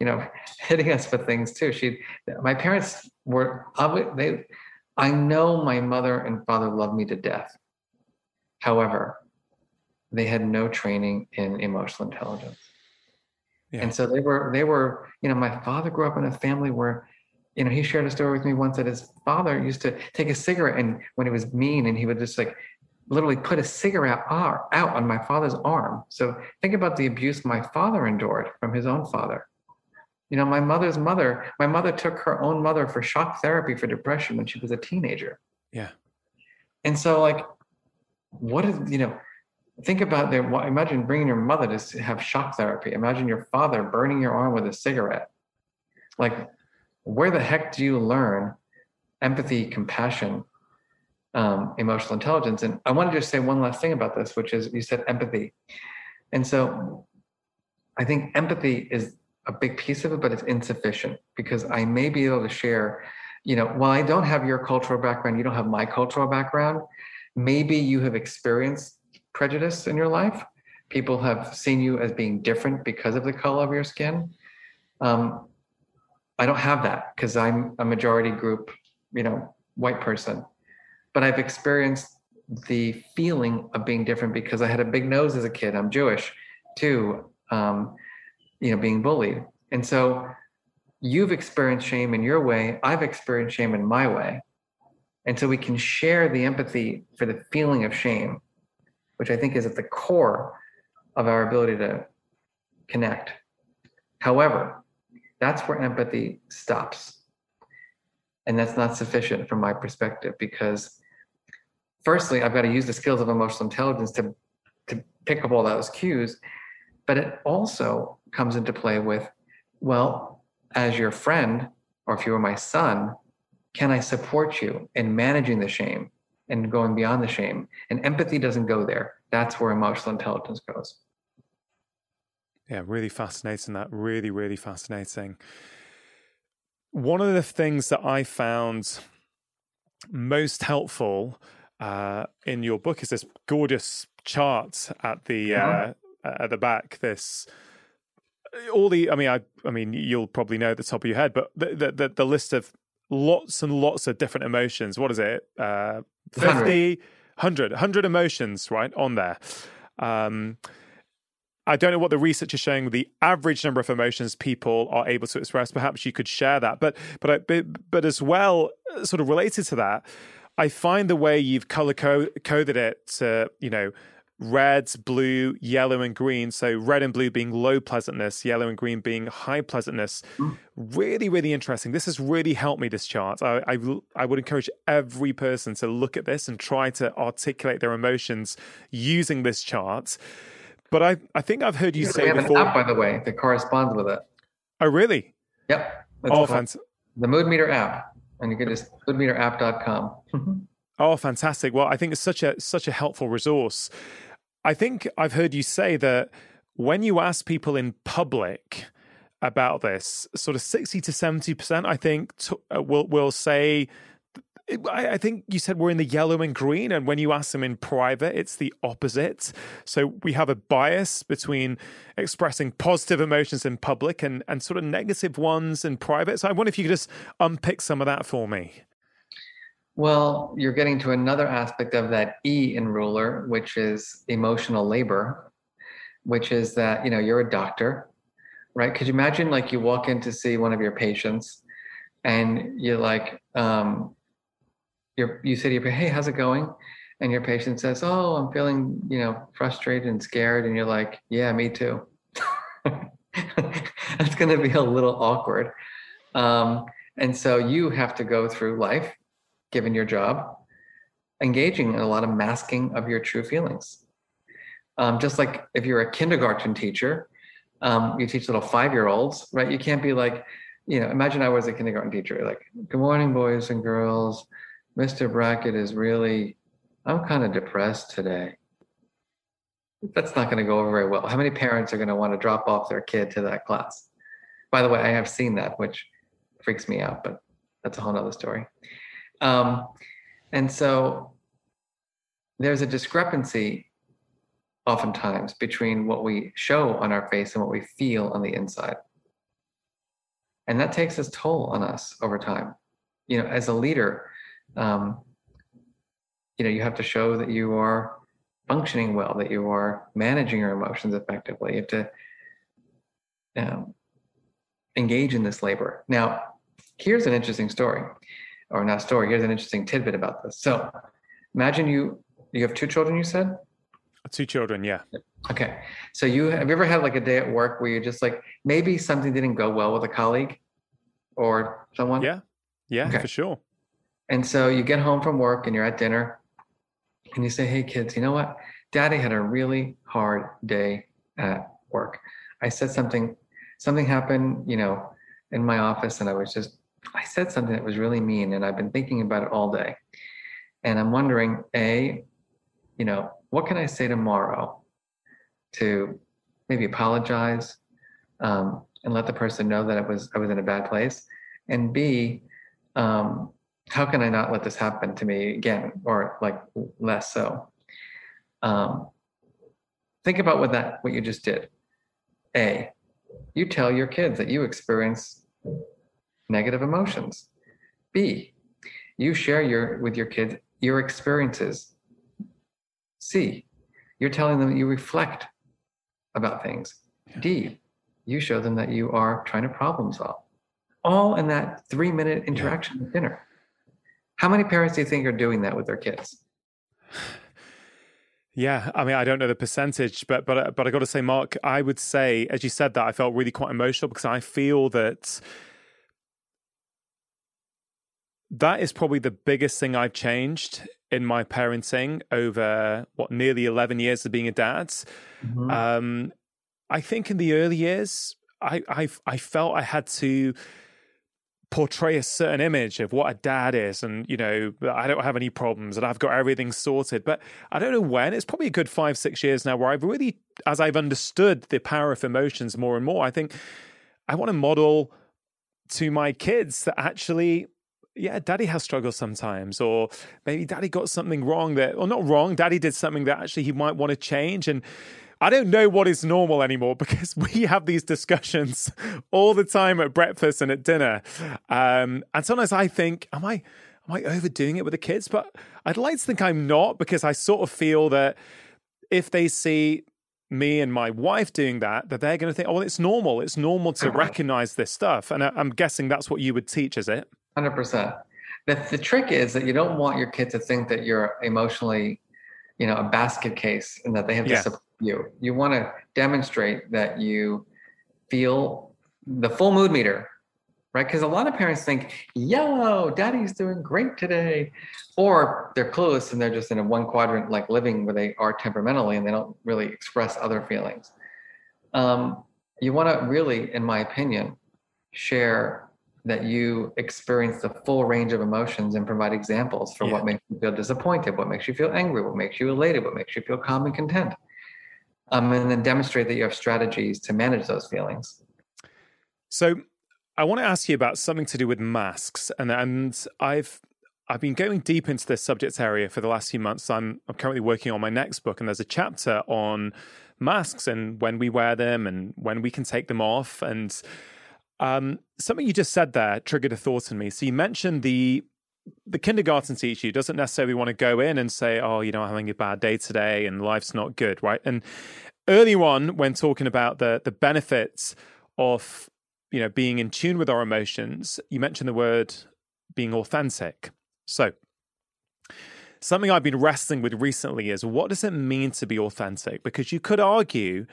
you know, hitting us with things too. She, my parents were they I know my mother and father loved me to death. However, they had no training in emotional intelligence. Yeah. And so they were, they were, you know, my father grew up in a family where, you know, he shared a story with me once that his father used to take a cigarette and when he was mean and he would just like literally put a cigarette out on my father's arm. So think about the abuse my father endured from his own father. You know, my mother's mother, my mother took her own mother for shock therapy for depression when she was a teenager. Yeah. And so, like, what is, you know, think about that. imagine bringing your mother to have shock therapy. Imagine your father burning your arm with a cigarette. Like, where the heck do you learn empathy, compassion, um, emotional intelligence? And I want to just say one last thing about this, which is you said empathy. And so I think empathy is a big piece of it, but it's insufficient because I may be able to share, you know, while I don't have your cultural background, you don't have my cultural background, maybe you have experienced prejudice in your life. People have seen you as being different because of the color of your skin. Um, I don't have that because I'm a majority group, you know, white person. But I've experienced the feeling of being different because I had a big nose as a kid. I'm Jewish too. Um, you know being bullied and so you've experienced shame in your way i've experienced shame in my way And so we can share the empathy for the feeling of shame, which I think is at the core of our ability to connect. However, that's where empathy stops. And that's not sufficient from my perspective because, firstly, I've got to use the skills of emotional intelligence to, to pick up all those cues. But it also comes into play with, well, as your friend, or if you were my son, can I support you in managing the shame and going beyond the shame? And empathy doesn't go there. That's where emotional intelligence goes. Yeah, really fascinating. That really, really fascinating. One of the things that I found most helpful uh, in your book is this gorgeous chart at the uh-huh. uh, at the back. This all the I mean I I mean you'll probably know at the top of your head, but the the, the list of lots and lots of different emotions. What is it? Uh, 50, 100, 100 emotions, right, on there. Um, I don't know what the research is showing the average number of emotions people are able to express. Perhaps you could share that, but but but, but as well, sort of related to that, I find the way you've color coded it to you know red, blue, yellow, and green. So red and blue being low pleasantness, yellow and green being high pleasantness. Mm. Really, really interesting. This has really helped me. This chart. I, I, I would encourage every person to look at this and try to articulate their emotions using this chart. But I, I think I've heard you say we have before. an app, by the way, that corresponds with it. Oh, really? Yep. oh, fantastic. The Mood Meter app, and you can just moodmeterapp.com. oh, fantastic! Well, I think it's such a such a helpful resource. I think I've heard you say that when you ask people in public about this, sort of 60 to 70%, I think, to, uh, will, will say, I, think you said we're in the yellow and green. And when you ask them in private, it's the opposite. So we have a bias between expressing positive emotions in public and, and sort of negative ones in private. So I wonder if you could just unpick some of that for me. Well, you're getting to another aspect of that E in RULER, which is emotional labor, which is that, you know, you're a doctor, right? Could you imagine like you walk in to see one of your patients and you're like, um, you're, you say to your hey, how's it going? And your patient says, oh, I'm feeling, you know, frustrated and scared. And you're like, yeah, me too. That's going to be a little awkward. Um, and so you have to go through life given your job, engaging in a lot of masking of your true feelings. Um, just like if you're a kindergarten teacher, um, you teach little five year olds, right? You can't be like, you know, imagine I was a kindergarten teacher, like, good morning, boys and girls. Mr. Brackett is really, I'm kind of depressed today. That's not going to go over very well. How many parents are going to want to drop off their kid to that class? By the way, I have seen that, which freaks me out, but that's a whole nother story. Um, and so there's a discrepancy oftentimes between what we show on our face and what we feel on the inside. And that takes its toll on us over time. You know, as a leader, um, you know, you have to show that you are functioning well, that you are managing your emotions effectively. You have to um, engage in this labor. Now, here's an interesting story or not story. Here's an interesting tidbit about this. So imagine you you have two children. You said two children. Yeah. Okay. So you have you ever had like a day at work where you're just like maybe something didn't go well with a colleague or someone? Yeah. Yeah, okay. for sure. And so you get home from work and you're at dinner and you say, Hey kids, you know what? Daddy had a really hard day at work. I said something, something happened, you know, in my office and I was just I said something that was really mean, and I've been thinking about it all day. And I'm wondering, A, you know, what can I say tomorrow to maybe apologize um, and let the person know that it was I was in a bad place? And B, um, how can I not let this happen to me again, or like less so? Um, think about what that what you just did. A, you tell your kids that you experience negative emotions. B, you share your with your kids your experiences. C, you're telling them that you reflect about things. D, you show them that you are trying to problem solve. All in that three minute interaction yeah. with dinner. How many parents do you think are doing that with their kids? Yeah, I mean, I don't know the percentage, but but but I got to say, Marc, I would say, as you said that, I felt really quite emotional because I feel that that is probably the biggest thing I've changed in my parenting over what nearly eleven years of being a dad. Mm-hmm. Um, I think in the early years, I I I felt I had to portray a certain image of what a dad is and you know i don't have any problems and i've got everything sorted. But i don't know when. It's probably a good five six years now where i've really as i've understood the power of emotions more and more i think i want to model to my kids that actually yeah daddy has struggles sometimes or maybe daddy got something wrong that or not wrong daddy did something that actually he might want to change. And I don't know what is normal anymore because we have these discussions all the time at breakfast and at dinner. Um, and sometimes I think, am I am I overdoing it with the kids? But I'd like to think I'm not because I sort of feel that if they see me and my wife doing that, that they're going to think, oh, well, it's normal. It's normal to recognize this stuff. And I'm guessing that's what you would teach, is it? 100%. The, the trick is that you don't want your kid to think that you're emotionally, you know, a basket case and that they have to yeah. support you. You want to demonstrate that you feel the full mood meter, right? Because a lot of parents think, yo, daddy's doing great today. Or they're clueless and they're just in a one quadrant like living where they are temperamentally and they don't really express other feelings. Um, you want to really, in my opinion, share that you experience the full range of emotions and provide examples for yeah. what makes you feel disappointed, what makes you feel angry, what makes you elated, what makes you feel calm and content um, and then demonstrate that you have strategies to manage those feelings. So, I want to ask you about something to do with masks, and and I've I've been going deep into this subject area for the last few months. I'm I'm currently working on my next book, and there's a chapter on masks and when we wear them and when we can take them off. And um, something you just said there triggered a thought in me. So you mentioned the the kindergarten teacher doesn't necessarily want to go in and say, "Oh, you know, I'm having a bad day today and life's not good," right? And early on, when talking about the the benefits of you know being in tune with our emotions, you mentioned the word being authentic. So, something I've been wrestling with recently is what does it mean to be authentic? Because you could argue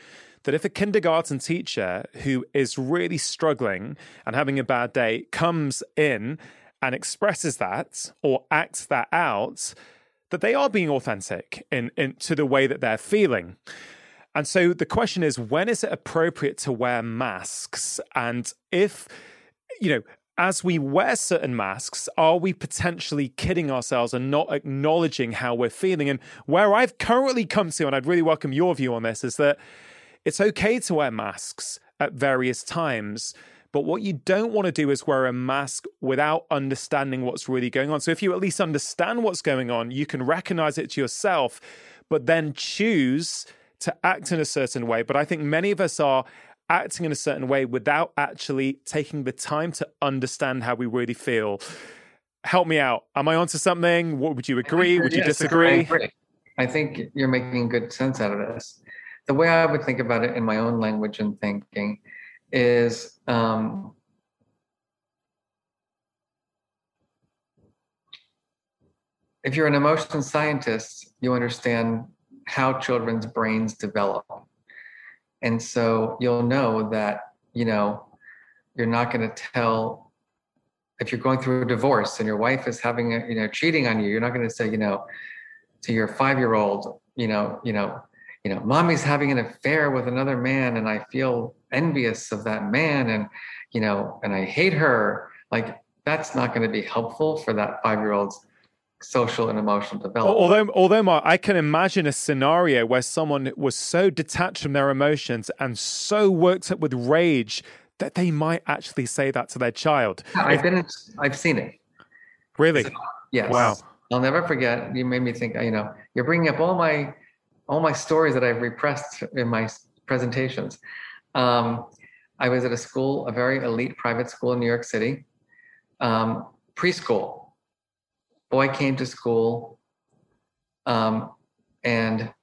that if a kindergarten teacher who is really struggling and having a bad day comes in and expresses that or acts that out, that they are being authentic in, in to the way that they're feeling. And so the question is, when is it appropriate to wear masks? And if, you know, as we wear certain masks, are we potentially kidding ourselves and not acknowledging how we're feeling? And where I've currently come to, and I'd really welcome your view on this, is that it's okay to wear masks at various times but what you don't want to do is wear a mask without understanding what's really going on. So if you at least understand what's going on, you can recognize it to yourself, but then choose to act in a certain way. But I think many of us are acting in a certain way without actually taking the time to understand how we really feel. Help me out. Am I onto something? What would you agree? Would you disagree? I think you're making good sense out of this. The way I would think about it in my own language and thinking is um, if you're an emotion scientist, you understand how children's brains develop. And so you'll know that, you know, you're not going to tell if you're going through a divorce and your wife is having a, you know, cheating on you, you're not going to say, you know, to your five year old, you know, you know, you know, mommy's having an affair with another man and I feel envious of that man and, you know, and I hate her. Like that's not going to be helpful for that five year old's social and emotional development. Although, although Marc, I can imagine a scenario where someone was so detached from their emotions and so worked up with rage that they might actually say that to their child. I've been, I've seen it. Really? So, yes. Wow. I'll never forget. You made me think. You know, you're bringing up all my all my stories that I've repressed in my presentations. Um, I was at a school, a very elite private school in New York City, um, preschool. Boy came to school, um, and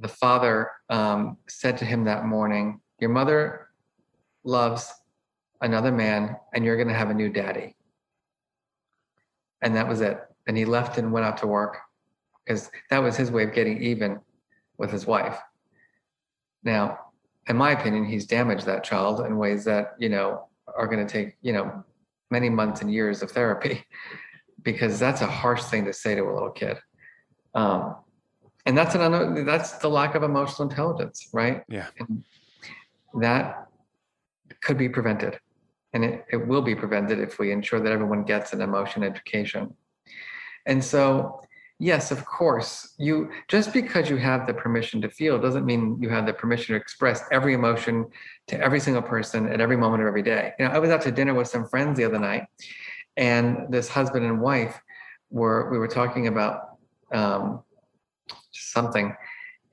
the father um, said to him that morning, Your mother loves another man, and you're going to have a new daddy. and that was it. And he left and went out to work because that was his way of getting even with his wife. Now, in my opinion, he's damaged that child in ways that, you know, are going to take, you know, many months and years of therapy because that's a harsh thing to say to a little kid. Um, and that's an that's the lack of emotional intelligence, right? Yeah. And that could be prevented. And it, it will be prevented if we ensure that everyone gets an emotion education. And so yes, of course, you just because you have the permission to feel doesn't mean you have the permission to express every emotion to every single person at every moment of every day. You know, I was out to dinner with some friends the other night, and this husband and wife were we were talking about um, something,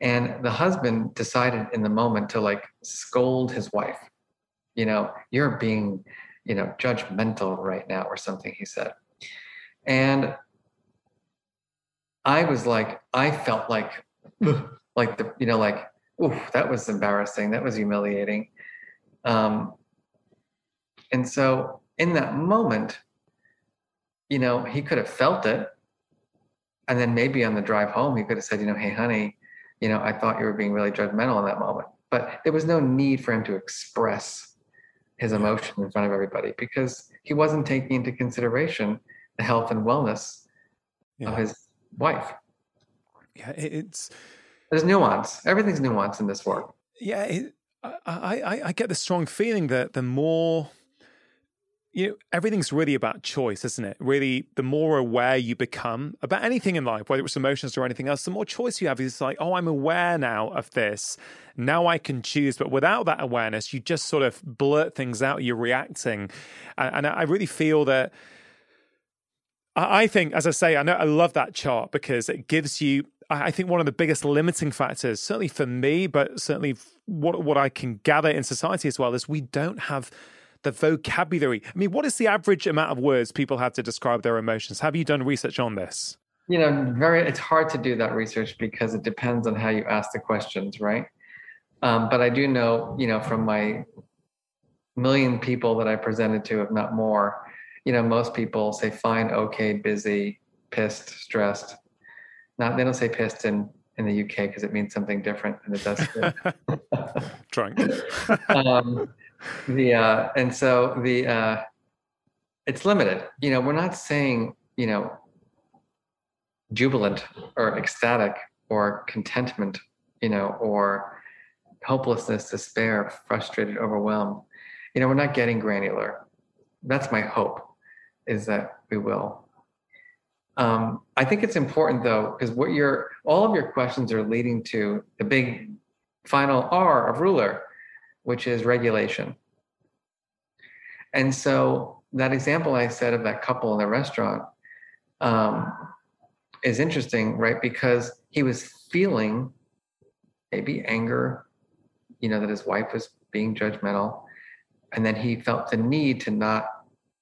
and the husband decided in the moment to like scold his wife. You know, you're being, you know, judgmental right now, or something. He said, and I was like, I felt like, like the, you know, like, ooh, that was embarrassing. That was humiliating. Um, and so in that moment, you know, he could have felt it. And then maybe on the drive home, he could have said, you know, hey, honey, you know, I thought you were being really judgmental in that moment. But there was no need for him to express his emotion in front of everybody because he wasn't taking into consideration the health and wellness yeah. of his wife. Yeah, it's there's nuance. Everything's nuance in this work. Yeah, it, I, I I get the strong feeling that the more you know, everything's really about choice, isn't it? Really, the more aware you become about anything in life, whether it's emotions or anything else, the more choice you have. It's like, oh, I'm aware now of this. Now I can choose. But without that awareness, you just sort of blurt things out. You're reacting, and I really feel that I think, as I say, I know I love that chart because it gives you. I think one of the biggest limiting factors, certainly for me, but certainly what what I can gather in society as well, is we don't have the vocabulary. I mean, what is the average amount of words people have to describe their emotions? Have you done research on this? You know, very. It's hard to do that research because it depends on how you ask the questions, right? Um, but I do know, you know, from my million people that I presented to, if not more, you know, most people say fine, okay, busy, pissed, stressed. Not they don't say pissed in in the UK because it means something different than it does. Drunk. um, the uh, and so the uh, it's limited. You know, we're not saying you know jubilant or ecstatic or contentment. You know, or hopelessness, despair, frustrated, overwhelmed. You know, we're not getting granular. That's my hope is that we will. Um, I think it's important though, because what your all of your questions are leading to the big final R of RULER, which is regulation. And so that example I said of that couple in the restaurant um, is interesting, right? Because he was feeling maybe anger, you know, that his wife was being judgmental. And then he felt the need to not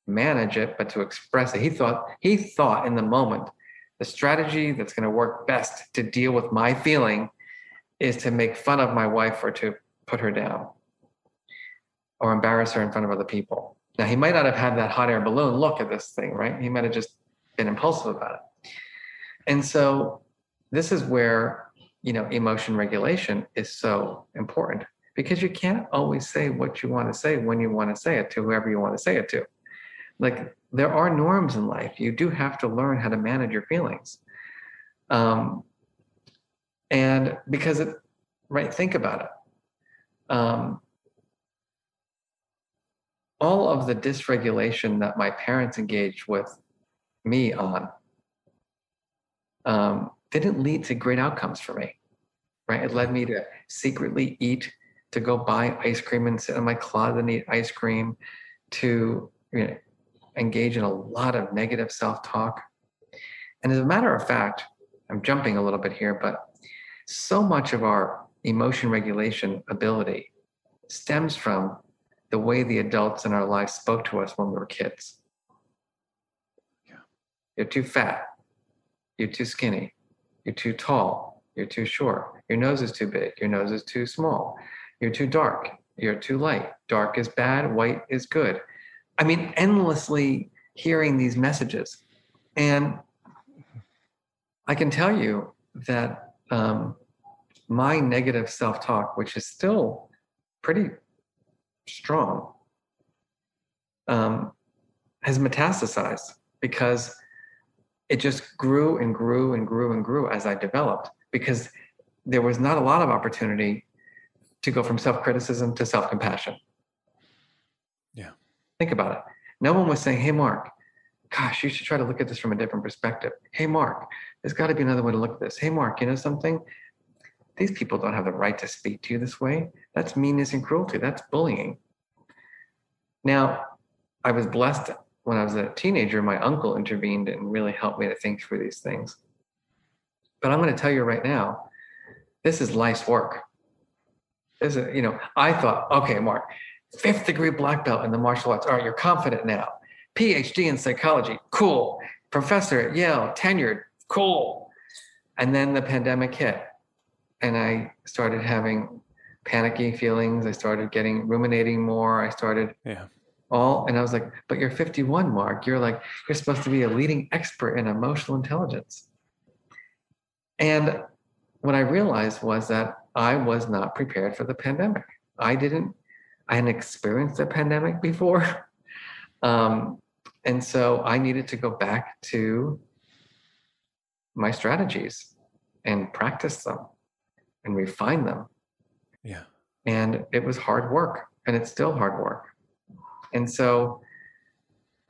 manage it, but to express it. He thought he thought in the moment the strategy that's going to work best to deal with my feeling is to make fun of my wife or to put her down or embarrass her in front of other people. Now he might not have had that hot air balloon look at this thing, right? He might have just been impulsive about it. And so this is where, you know, emotion regulation is so important because you can't always say what you want to say when you want to say it to whoever you want to say it to like there are norms in life. You do have to learn how to manage your feelings. Um, and because it right think about it. Um, all of the dysregulation that my parents engaged with me on um, didn't lead to great outcomes for me right? It led me to secretly eat to go buy ice cream and sit in my closet and eat ice cream to you know, engage in a lot of negative self talk. And as a matter of fact, I'm jumping a little bit here, but so much of our emotion regulation ability stems from the way the adults in our lives spoke to us when we were kids. Yeah. You're too fat. You're too skinny. You're too tall. You're too short. Your nose is too big. Your nose is too small. You're too dark. You're too light. Dark is bad. White is good. I mean, endlessly hearing these messages And I can tell you that um, my negative self talk, which is still pretty strong, um, has metastasized because it just grew and grew and grew and grew as I developed because there was not a lot of opportunity to go from self criticism to self compassion. Yeah. Think about it. No one was saying, Hey, Marc, gosh, you should try to look at this from a different perspective. Hey, Marc, there's got to be another way to look at this. Hey, Marc, you know something? These people don't have the right to speak to you this way. That's meanness and cruelty. That's bullying. Now, I was blessed when I was a teenager. My uncle intervened and really helped me to think through these things. But I'm going to tell you right now, this is life's work. This is, you know, I thought, okay, Marc, fifth degree black belt in the martial arts. All right, you're confident now. PhD in psychology, cool. Professor at Yale, tenured, cool. And then the pandemic hit, and I started having panicky feelings. I started getting ruminating more. I started yeah. all, and I was like, but you're 51, Marc. You're like, you're supposed to be a leading expert in emotional intelligence. And what I realized was that I was not prepared for the pandemic. I didn't, I hadn't experienced a pandemic before. Um, and so I needed to go back to my strategies and practice them and refine them. Yeah. And it was hard work and it's still hard work. And so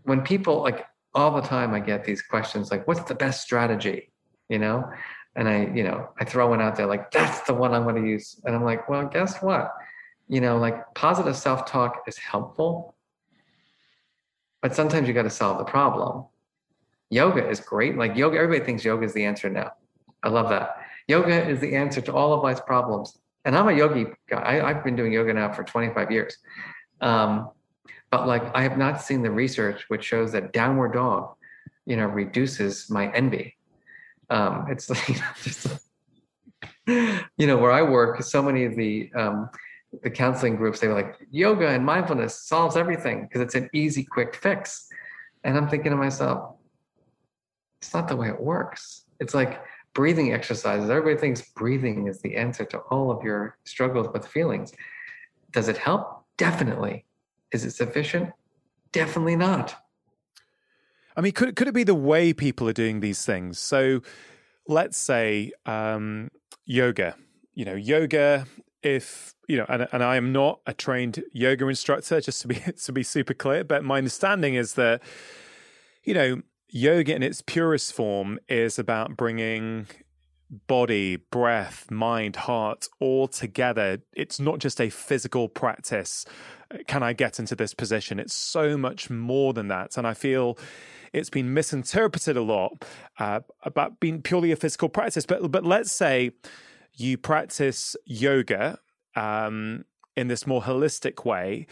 when people like all the time I get these questions like what's the best strategy, you know? And I, you know, I throw one out there like that's the one I'm going to use. And I'm like, well, guess what? You know, like positive self-talk is helpful, but sometimes you got to solve the problem. Yoga is great. Like yoga, everybody thinks yoga is the answer now. I love that. Yoga is the answer to all of life's problems. And I'm a yogi guy. I, have been doing yoga now for 25 years. Um, but like I have not seen the research which shows that downward dog, you know, reduces my envy. Um, it's like just, you know, where I work, so many of the um, the counseling groups, they were like, yoga and mindfulness solves everything because it's an easy, quick fix. And I'm thinking to myself, it's not the way it works. It's like breathing exercises. Everybody thinks breathing is the answer to all of your struggles with feelings. Does it help? Definitely. Is it sufficient? Definitely not. I mean, could could it be the way people are doing these things? So, let's say um, yoga. You know, yoga if you know, and, and I am not a trained yoga instructor, just to be to be super clear, but my understanding is that you know yoga in its purest form is about bringing body, breath, mind, heart all together. It's not just a physical practice. Can I get into this position? It's so much more than that, and I feel it's been misinterpreted a lot uh, about being purely a physical practice. But but let's say you practice yoga um, in this more holistic way,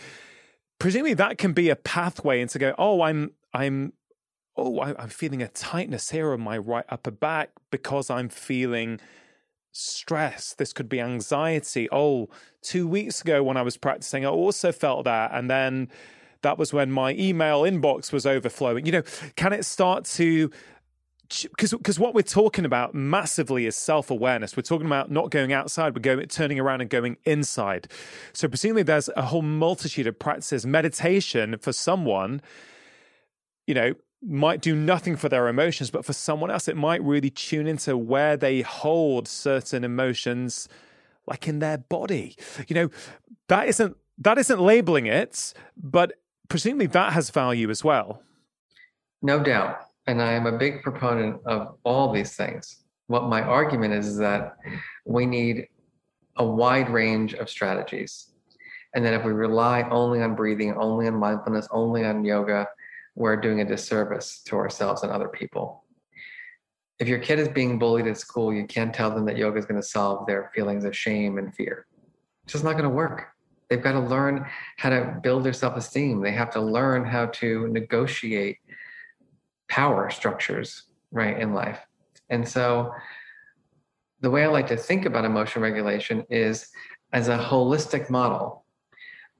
presumably that can be a pathway into go, oh, I'm I'm oh, I'm feeling a tightness here on my right upper back because I'm feeling stress. This could be anxiety. Oh, two weeks ago when I was practicing, I also felt that. And then that was when my email inbox was overflowing. You know, can it start to because because what we're talking about massively is self awareness. We're talking about not going outside, we're going turning around and going inside. So presumably, there's a whole multitude of practices. Meditation for someone, you know, might do nothing for their emotions, but for someone else, it might really tune into where they hold certain emotions, like in their body. You know, that isn't that isn't labeling it, but presumably that has value as well. No doubt and I am a big proponent of all these things. What my argument is, is that we need a wide range of strategies. And then if we rely only on breathing, only on mindfulness, only on yoga, we're doing a disservice to ourselves and other people. If your kid is being bullied at school, you can't tell them that yoga is going to solve their feelings of shame and fear. It's just not going to work. They've got to learn how to build their self esteem. They have to learn how to negotiate power structures right in life and so the way i like to think about emotion regulation is as a holistic model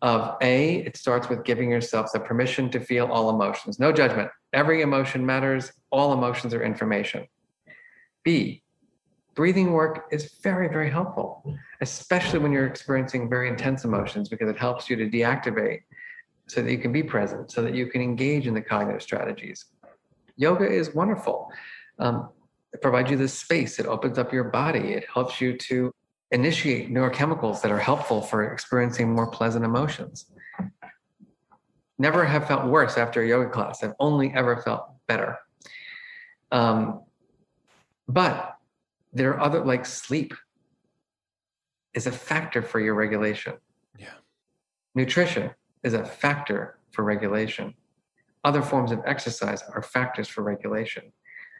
of A, it starts with giving yourself the permission to feel all emotions, no judgment. Every emotion matters, all emotions are information. B, breathing work is very, very helpful, especially when you're experiencing very intense emotions because it helps you to deactivate so that you can be present, so that you can engage in the cognitive strategies. Yoga is wonderful. Um, it provides you this space, it opens up your body, it helps you to initiate neurochemicals that are helpful for experiencing more pleasant emotions. Never have felt worse after a yoga class. I've only ever felt better. Um, but there are other, like sleep is a factor for your regulation. Yeah. Nutrition is a factor for regulation. Other forms of exercise are factors for regulation.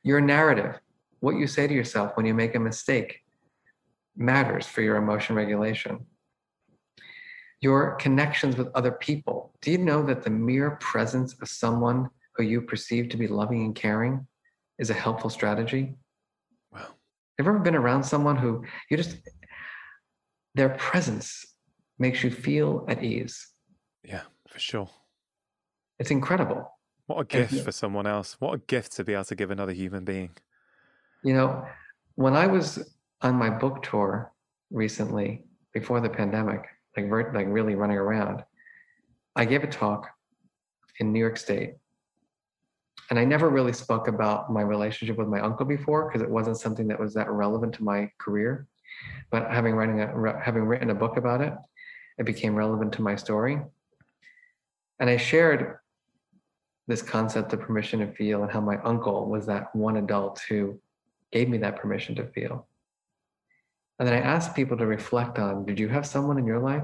Your narrative, what you say to yourself when you make a mistake, matters for your emotion regulation. Your connections with other people. Do you know that the mere presence of someone who you perceive to be loving and caring is a helpful strategy? Wow. Have you ever been around someone who you just, their presence makes you feel at ease? Yeah, for sure. It's incredible. What a gift and, for someone else. What a gift to be able to give another human being. You know, when I was on my book tour recently before the pandemic, like like really running around, I gave a talk in New York State, and I never really spoke about my relationship with my uncle before because it wasn't something that was that relevant to my career. But having writing a, having written a book about it, it became relevant to my story, and I shared this concept of permission to feel and how my uncle was that one adult who gave me that permission to feel. And then I asked people to reflect on did you have someone in your life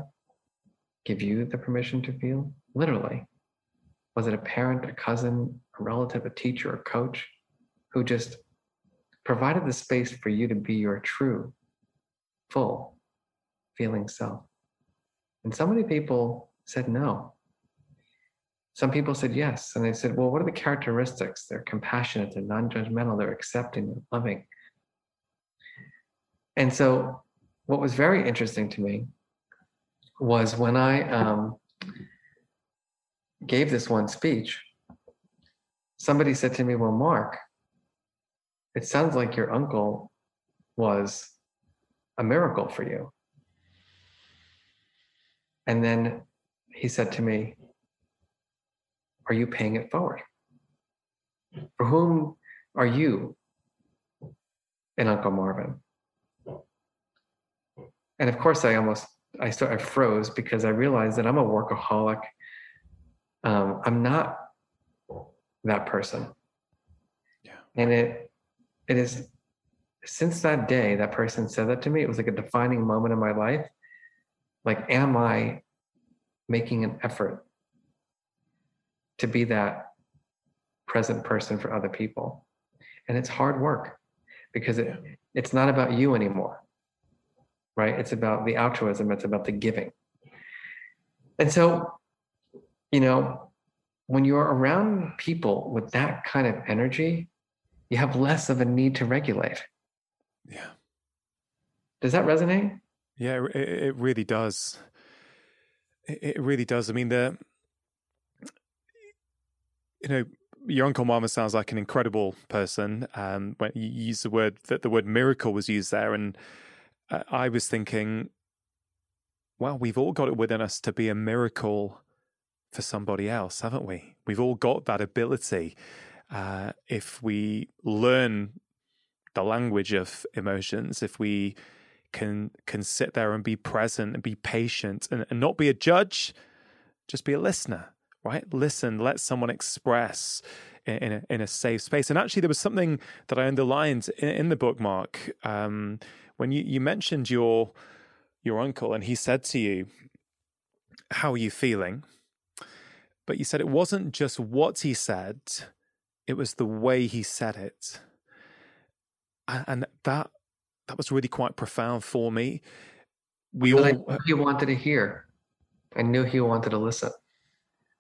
give you the permission to feel? Literally. Was it a parent, a cousin, a relative, a teacher, a coach who just provided the space for you to be your true, full feeling self? And so many people said no. Some people said yes. And they said, well, what are the characteristics? They're compassionate, they're non judgmental, they're accepting, they're loving. And so, what was very interesting to me was when I um, gave this one speech, somebody said to me, Well, Marc, it sounds like your uncle was a miracle for you. And then he said to me, Are you paying it forward? For whom are you and Uncle Marvin? and of course i almost i start i froze because i realized that i'm a workaholic. Um, i'm not that person. Yeah. And it it is since that day that person said that to me. It was like a defining moment in my life. Like am i making an effort to be that present person for other people and it's hard work because it, it's not about you anymore right? It's about the altruism, it's about the giving. And so, you know, when you're around people with that kind of energy, you have less of a need to regulate. Yeah. Does that resonate? Yeah, it, it really does. It, it really does. I mean, the, you know, your uncle Marvin sounds like an incredible person. Um, when you use the word that the word miracle was used there, and I was thinking, well, we've all got it within us to be a miracle for somebody else, haven't we? We've all got that ability. Uh, if we learn the language of emotions, if we can can sit there and be present and be patient and, and not be a judge, just be a listener, right? Listen, let someone express in, in, a, in a safe space. And actually, there was something that I underlined in, in the bookmark. Um, when you, you mentioned your your uncle and he said to you, How are you feeling? But you said it wasn't just what he said, it was the way he said it. And that that was really quite profound for me. We but all he wanted to hear. I knew he wanted to listen.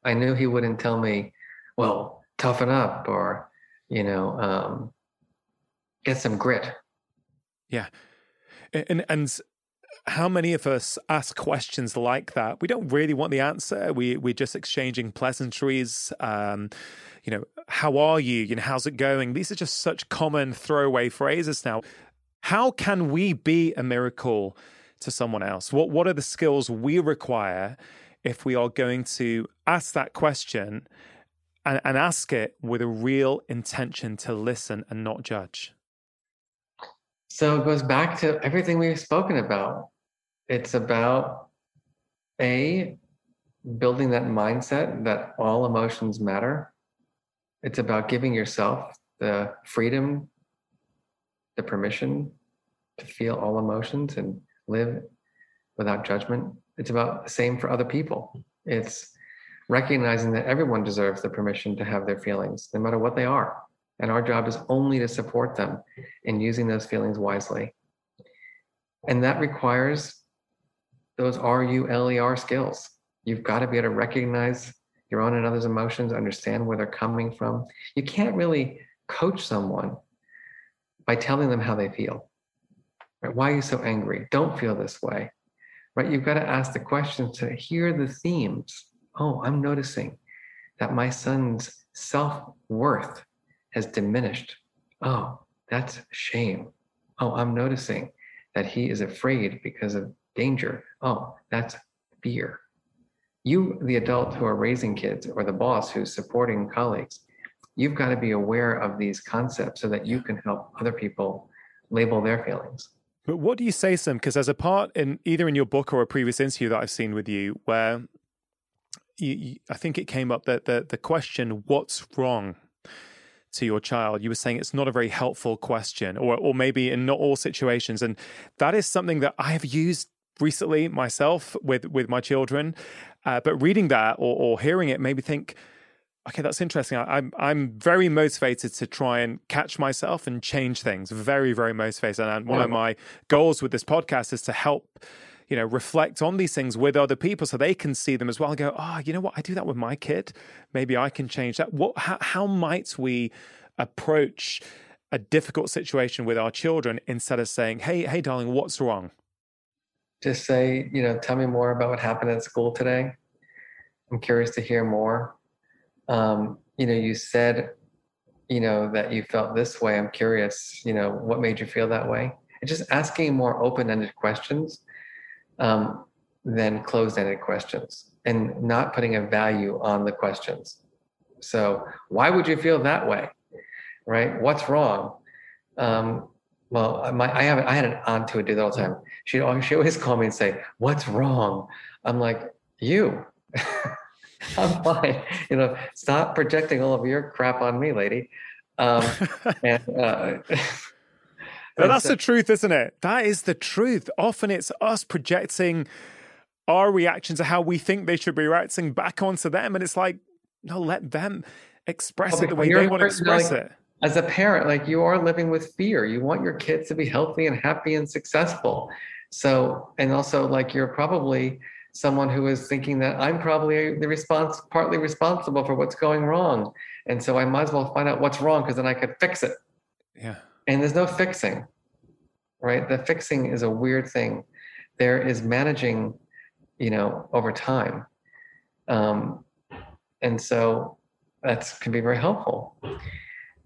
I knew he wouldn't tell me, well, toughen up or, you know, um, get some grit. Yeah and and how many of us ask questions like that? We don't really want the answer. We we're just exchanging pleasantries. Um, you know, how are you? You know, how's it going? These are just such common throwaway phrases now. How can we be a miracle to someone else? What what are the skills we require if we are going to ask that question and, and ask it with a real intention to listen and not judge? So it goes back to everything we've spoken about. It's about A, building that mindset that all emotions matter. It's about giving yourself the freedom, the permission to feel all emotions and live without judgment. It's about the same for other people. It's recognizing that everyone deserves the permission to have their feelings, no matter what they are. And our job is only to support them in using those feelings wisely. And that requires those R-U-L-E-R skills. You've got to be able to recognize your own and others' emotions, understand where they're coming from. You can't really coach someone by telling them how they feel. Right? Why are you so angry? Don't feel this way. Right? You've got to ask the questions to hear the themes. Oh, I'm noticing that my son's self-worth has diminished. Oh, that's shame. Oh, I'm noticing that he is afraid because of danger. Oh, that's fear. You, the adult who are raising kids, or the boss who's supporting colleagues, you've got to be aware of these concepts so that you can help other people label their feelings. But what do you say, Sam? Because there's a part in either in your book or a previous interview that I've seen with you where you, you, I think it came up that the, the question, what's wrong to your child? You were saying it's not a very helpful question, or, or maybe in not all situations. And that is something that I have used recently myself with, with my children. Uh, but reading that or, or hearing it made me think, okay, that's interesting. I, am I'm, I'm very motivated to try and catch myself and change things. Very very motivated. And one of my goals with this podcast is to help you know reflect on these things with other people so they can see them as well and go, oh, you know what? I do that with my kid. Maybe I can change that. What? How, how might we approach a difficult situation with our children instead of saying, hey, hey, darling, what's wrong? Just say, you know, tell me more about what happened at school today. I'm curious to hear more um, you know, you said, you know, that you felt this way. I'm curious, you know, what made you feel that way? And just asking more open-ended questions um, than closed-ended questions, and not putting a value on the questions. So, why would you feel that way? Right? What's wrong? Um, well, my, I have I had an aunt who would do that all the time. Always, she always call me and say, "What's wrong?" I'm like, "You." I'm fine. You know, stop projecting all of your crap on me, lady. Um, and, uh, but that's so, the truth, isn't it? That is the truth. Often it's us projecting our reaction to how we think they should be reacting back onto them. And it's like, no, let them express well, it the way they want to express like, it. As a parent, like you are living with fear. You want your kids to be healthy and happy and successful. So, and also like you're probably someone who is thinking that I'm probably the response partly responsible for what's going wrong. And so I might as well find out what's wrong because then I could fix it. Yeah. And there's no fixing, right? The fixing is a weird thing. There is managing, you know, over time. Um, and so that can be very helpful.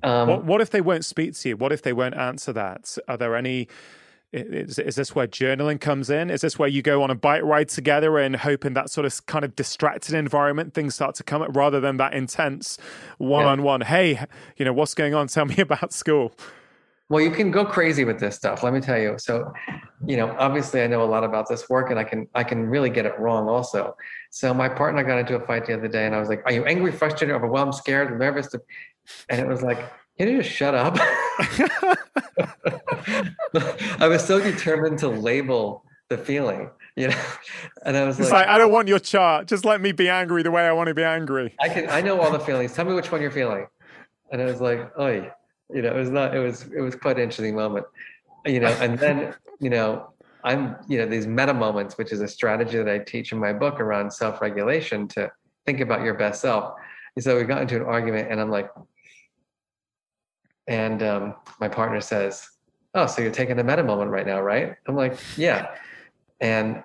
Um, what, what if they won't speak to you? What if they won't answer that? Are there any is, is this where journaling comes in? Is this where you go on a bike ride together and hope in that sort of kind of distracted environment things start to come up rather than that intense one on one? Hey, you know, what's going on? Tell me about school. Well, you can go crazy with this stuff. Let me tell you. So, you know, obviously, I know a lot about this work, and I can I can really get it wrong also. So, my partner got into a fight the other day, and I was like, "Are you angry, frustrated, overwhelmed, scared, nervous?" And it was like, "Can you just shut up?" I was so determined to label the feeling, you know, and I was like, like, I don't want your chart. Just let me be angry the way I want to be angry. I can, I know all the feelings. Tell me which one you're feeling. And I was like, oh, you know, it was not, it was, it was quite an interesting moment, you know, and then, you know, I'm, you know, these meta moments, which is a strategy that I teach in my book around self-regulation to think about your best self. And so we got into an argument and I'm like, and um, my partner says, "Oh, so you're taking a meta moment right now, right?" I'm like, "Yeah." And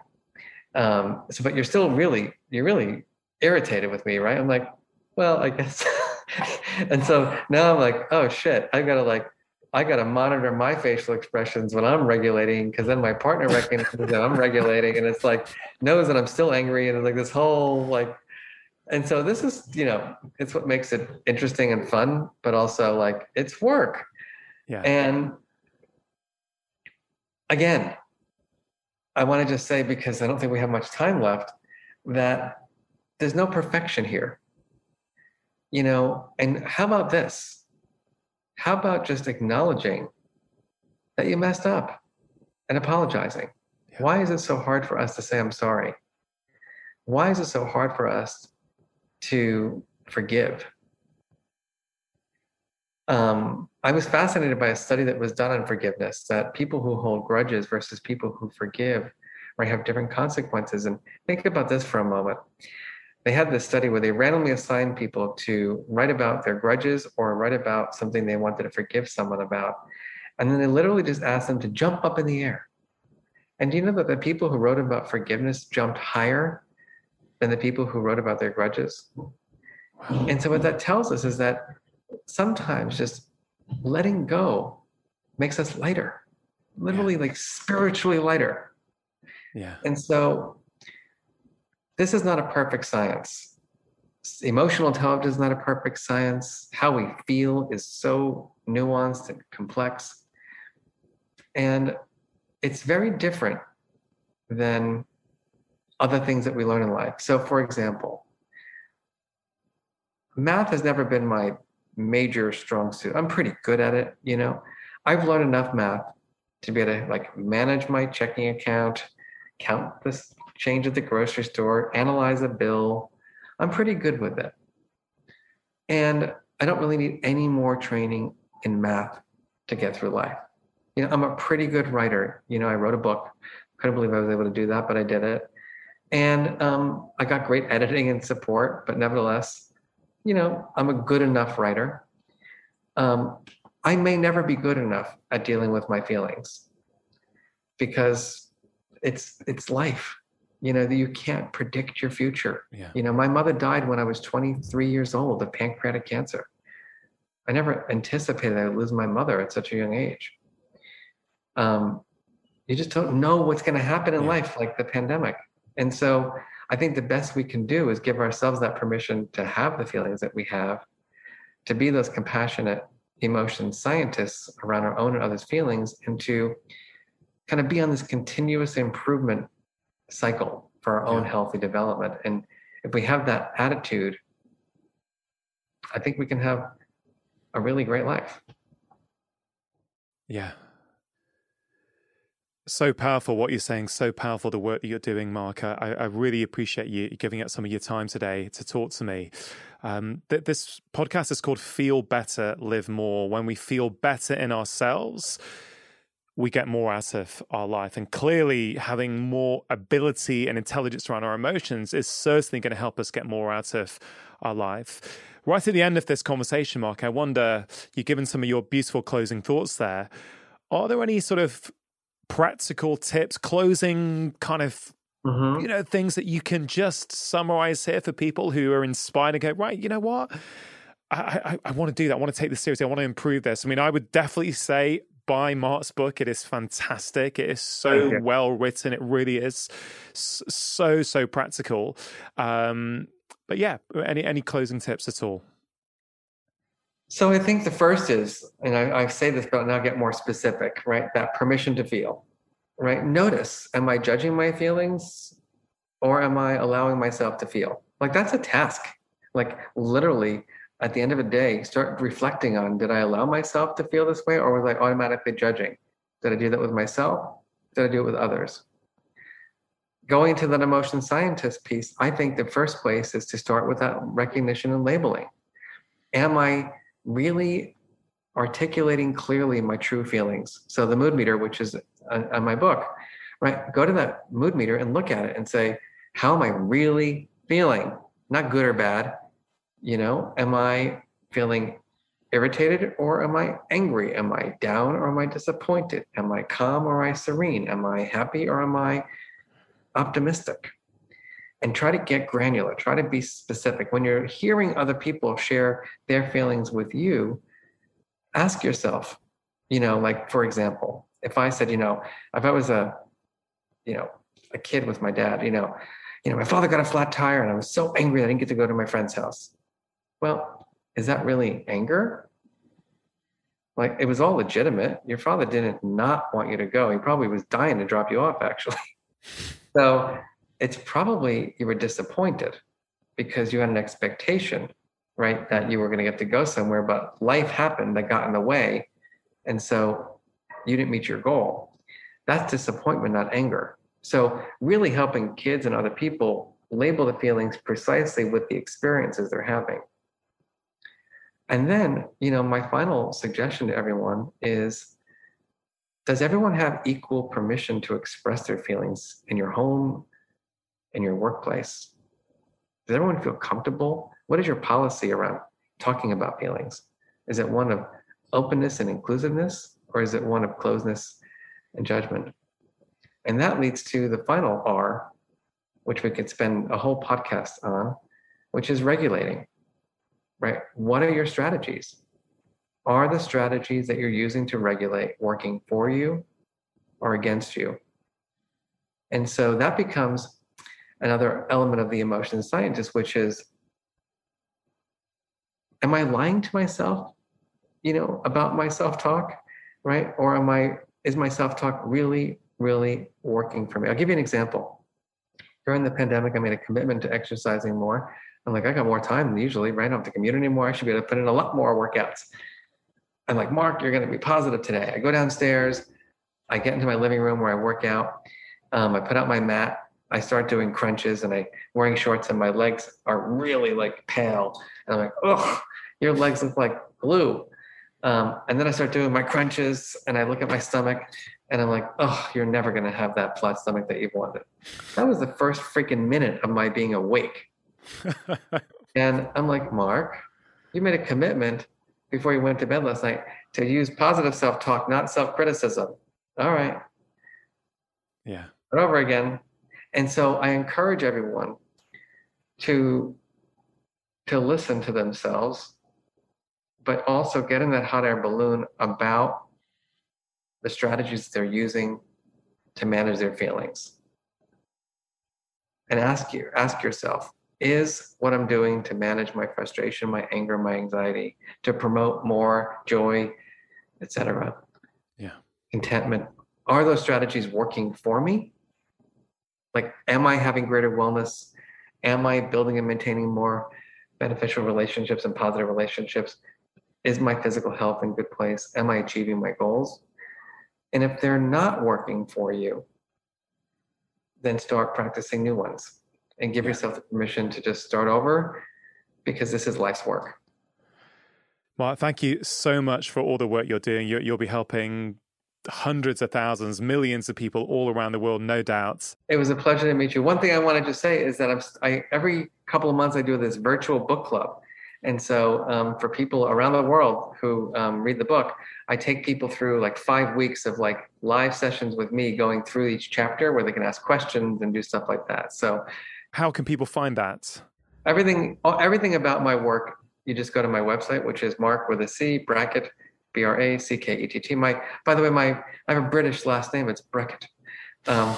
um, so, but you're still really, you're really irritated with me, right? I'm like, well, I guess. and so now I'm like, oh shit, I've got to like, I got to monitor my facial expressions when I'm regulating because then my partner recognizes that I'm regulating and it's like knows that I'm still angry and like this whole like and so this is you know it's what makes it interesting and fun but also like it's work. Yeah. And again i want to just say because i don't think we have much time left that there's no perfection here. You know and how about this? How about just acknowledging that you messed up and apologizing? Yeah. why is it so hard for us to say i'm sorry why is it so hard for us to forgive. Um, I was fascinated by a study that was done on forgiveness that people who hold grudges versus people who forgive might have different consequences. And think about this for a moment. They had this study where they randomly assigned people to write about their grudges or write about something they wanted to forgive someone about. And then they literally just asked them to jump up in the air. And do you know that the people who wrote about forgiveness jumped higher than the people who wrote about their grudges. And so, what that tells us is that sometimes just letting go makes us lighter, literally, yeah. like spiritually lighter. Yeah. And so, this is not a perfect science. Emotional intelligence is not a perfect science. How we feel is so nuanced and complex. And it's very different than other things that we learn in life. So, for example, math has never been my major strong suit. I'm pretty good at it, you know. I've learned enough math to be able to like manage my checking account, count the change at the grocery store, analyze a bill. I'm pretty good with it. And I don't really need any more training in math to get through life. You know, I'm a pretty good writer. You know, I wrote a book. Couldn't believe I was able to do that, but I did it. And um, I got great editing and support, but nevertheless, you know, I'm a good enough writer. Um, I may never be good enough at dealing with my feelings because it's it's life. You know, you can't predict your future. Yeah. You know, my mother died when I was 23 years old of pancreatic cancer. I never anticipated I would lose my mother at such a young age. Um, you just don't know what's going to happen in yeah. life, like the pandemic. And so I think the best we can do is give ourselves that permission to have the feelings that we have, to be those compassionate emotion scientists around our own and others' feelings, and to kind of be on this continuous improvement cycle for our own healthy development. And if we have that attitude, I think we can have a really great life. Yeah, so powerful what you're saying, so powerful the work that you're doing, Marc. I, I really appreciate you giving up some of your time today to talk to me. Um, th- this podcast is called Feel Better, Live More. When we feel better in ourselves, we get more out of our life. And clearly, having more ability and intelligence around our emotions is certainly going to help us get more out of our life. Right at the end of this conversation, Marc, I wonder, you've given some of your beautiful closing thoughts there. Are there any sort of practical tips, closing kind of Mm-hmm. you know things that you can just summarize here for people who are inspired to go right you know what? I, I, I want to do that. I want to take this seriously. I want to improve this. I mean i would definitely say buy Marc's book. It is fantastic. It is so well written. It really is so so practical. Um but yeah any any closing tips at all so I think the first is, and I, I say this, but now get more specific, right? That permission to feel, right? Notice, am I judging my feelings or am I allowing myself to feel? Like that's a task. Like literally at the end of a day, start reflecting on did I allow myself to feel this way or was I automatically judging? Did I do that with myself? Did I do it with others? Going to that emotion scientist piece, I think the first place is to start with that recognition and labeling. Am I really articulating clearly my true feelings. So the mood meter, which is on, my book, right? Go to that mood meter and look at it and say, how am I really feeling? Not good or bad. You know, am I feeling irritated or am I angry? Am I down or am I disappointed? Am I calm or am I serene? Am I happy or am I optimistic and try to get granular, try to be specific. When you're hearing other people share their feelings with you, ask yourself, you know, like for example, if I said, you know, if I was a, you know, a kid with my dad, you know, you know, my father got a flat tire and I was so angry I didn't get to go to my friend's house. Well, is that really anger? Like it was all legitimate. Your father didn't not want you to go. He probably was dying to drop you off, actually. so it's probably you were disappointed because you had an expectation, right, that you were going to get to go somewhere, but life happened that got in the way. And so you didn't meet your goal. That's disappointment, not anger. So, really helping kids and other people label the feelings precisely with the experiences they're having. And then, you know, my final suggestion to everyone is does everyone have equal permission to express their feelings in your home, in your workplace? Does everyone feel comfortable? What is your policy around talking about feelings? Is it one of openness and inclusiveness, or is it one of closeness and judgment? And that leads to the final R, which we could spend a whole podcast on, which is regulating, right? What are your strategies? Are the strategies that you're using to regulate working for you or against you? And so that becomes another element of the emotion scientist, which is Am I lying to myself, you know, about my self talk, right? Or am I, is my self talk really really working for me. I'll give you an example. During the pandemic, I made a commitment to exercising more. I'm like, I got more time than usually, right? I don't have to commute anymore. I should be able to put in a lot more workouts. I'm like, Marc, you're going to be positive today. I go downstairs. I get into my living room where I work out. Um, I put out my mat. I start doing crunches and I wearing shorts and my legs are really like pale. And I'm like, oh, your legs look like glue. Um, and then I start doing my crunches and I look at my stomach and I'm like, oh, you're never going to have that flat stomach that you've wanted. That was the first freaking minute of my being awake. and I'm like, Marc, you made a commitment before you went to bed last night to use positive self talk, not self criticism. All right. Yeah. But over again. And so I encourage everyone to to listen to themselves, but also get in that hot air balloon about the strategies they're using to manage their feelings. And ask you, ask yourself, is what I'm doing to manage my frustration, my anger, my anxiety, to promote more joy, etc. Yeah. Contentment. Are those strategies working for me? Like, am I having greater wellness? Am I building and maintaining more beneficial relationships and positive relationships? Is my physical health in good place? Am I achieving my goals? And if they're not working for you, then start practicing new ones and give yourself the permission to just start over because this is life's work. Marc, thank you so much for all the work you're doing. You'll be helping hundreds of thousands, millions of people all around the world, no doubt. It was a pleasure to meet you. One thing I wanted to say is that I'm, I, every couple of months I do this virtual book club. And so, um, for people around the world who um, read the book, I take people through like five weeks of like live sessions with me going through each chapter where they can ask questions and do stuff like that. So, how can people find that? Everything, everything about my work, you just go to my website, which is Marc with a C Brackett, B R A C K E T T. My, by the way, my I have a British last name. It's Brackett, um,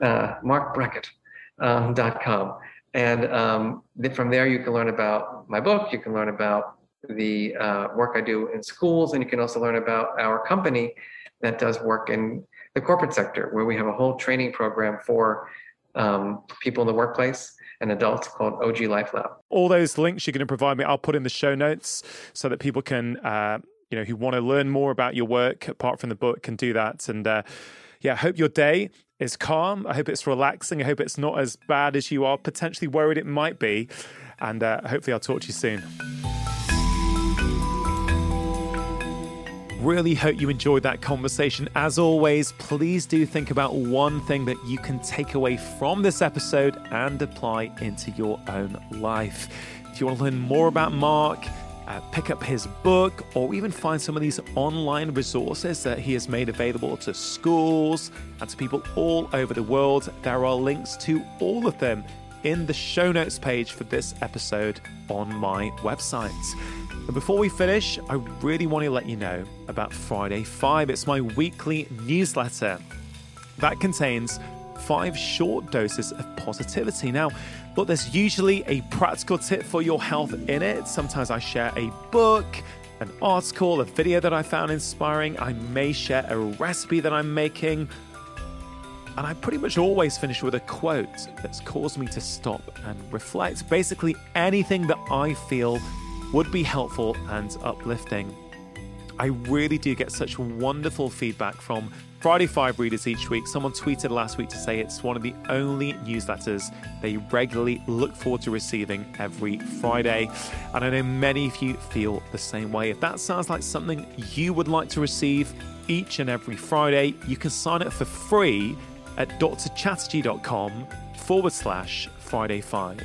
uh, Marc um, dot com. And um, from there, you can learn about my book. You can learn about the uh, work I do in schools, and you can also learn about our company that does work in the corporate sector, where we have a whole training program for um, people in the workplace and adults called Oji Life Lab. All those links you're going to provide me, I'll put in the show notes so that people can, uh, you know, who want to learn more about your work apart from the book can do that. And uh, yeah, I hope your day is calm. I hope it's relaxing. I hope it's not as bad as you are potentially worried it might be. And uh, hopefully, I'll talk to you soon. Really hope you enjoyed that conversation. As always, please do think about one thing that you can take away from this episode and apply into your own life. If you want to learn more about Marc, uh, pick up his book, or even find some of these online resources that he has made available to schools and to people all over the world. There are links to all of them in the show notes page for this episode on my website. And before we finish, I really want to let you know about Friday 5. It's my weekly newsletter that contains five short doses of positivity. Now, look, there's usually a practical tip for your health in it. Sometimes I share a book, an article, a video that I found inspiring. I may share a recipe that I'm making. And I pretty much always finish with a quote that's caused me to stop and reflect. Basically, anything that I feel would be helpful and uplifting. I really do get such wonderful feedback from Friday 5 readers each week. Someone tweeted last week to say it's one of the only newsletters they regularly look forward to receiving every Friday. And I know many of you feel the same way. If that sounds like something you would like to receive each and every Friday, you can sign up for free at drchatterjee.com forward slash Friday 5.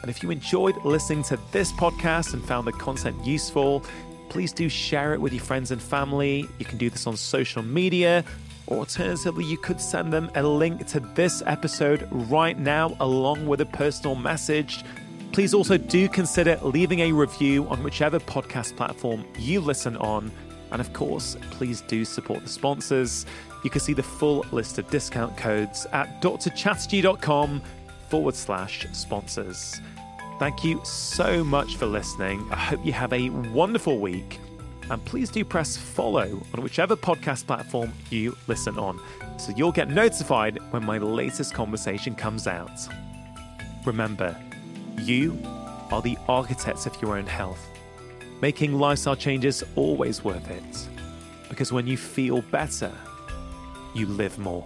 And if you enjoyed listening to this podcast and found the content useful, please do share it with your friends and family. You can do this on social media, alternatively, you could send them a link to this episode right now, along with a personal message. Please also do consider leaving a review on whichever podcast platform you listen on. And of course, please do support the sponsors. You can see the full list of discount codes at drchatterjee.com forward slash sponsors. Thank you so much for listening. I hope you have a wonderful week. And please do press follow on whichever podcast platform you listen on so you'll get notified when my latest conversation comes out. Remember, you are the architects of your own health, making lifestyle changes always worth it. Because when you feel better, you live more.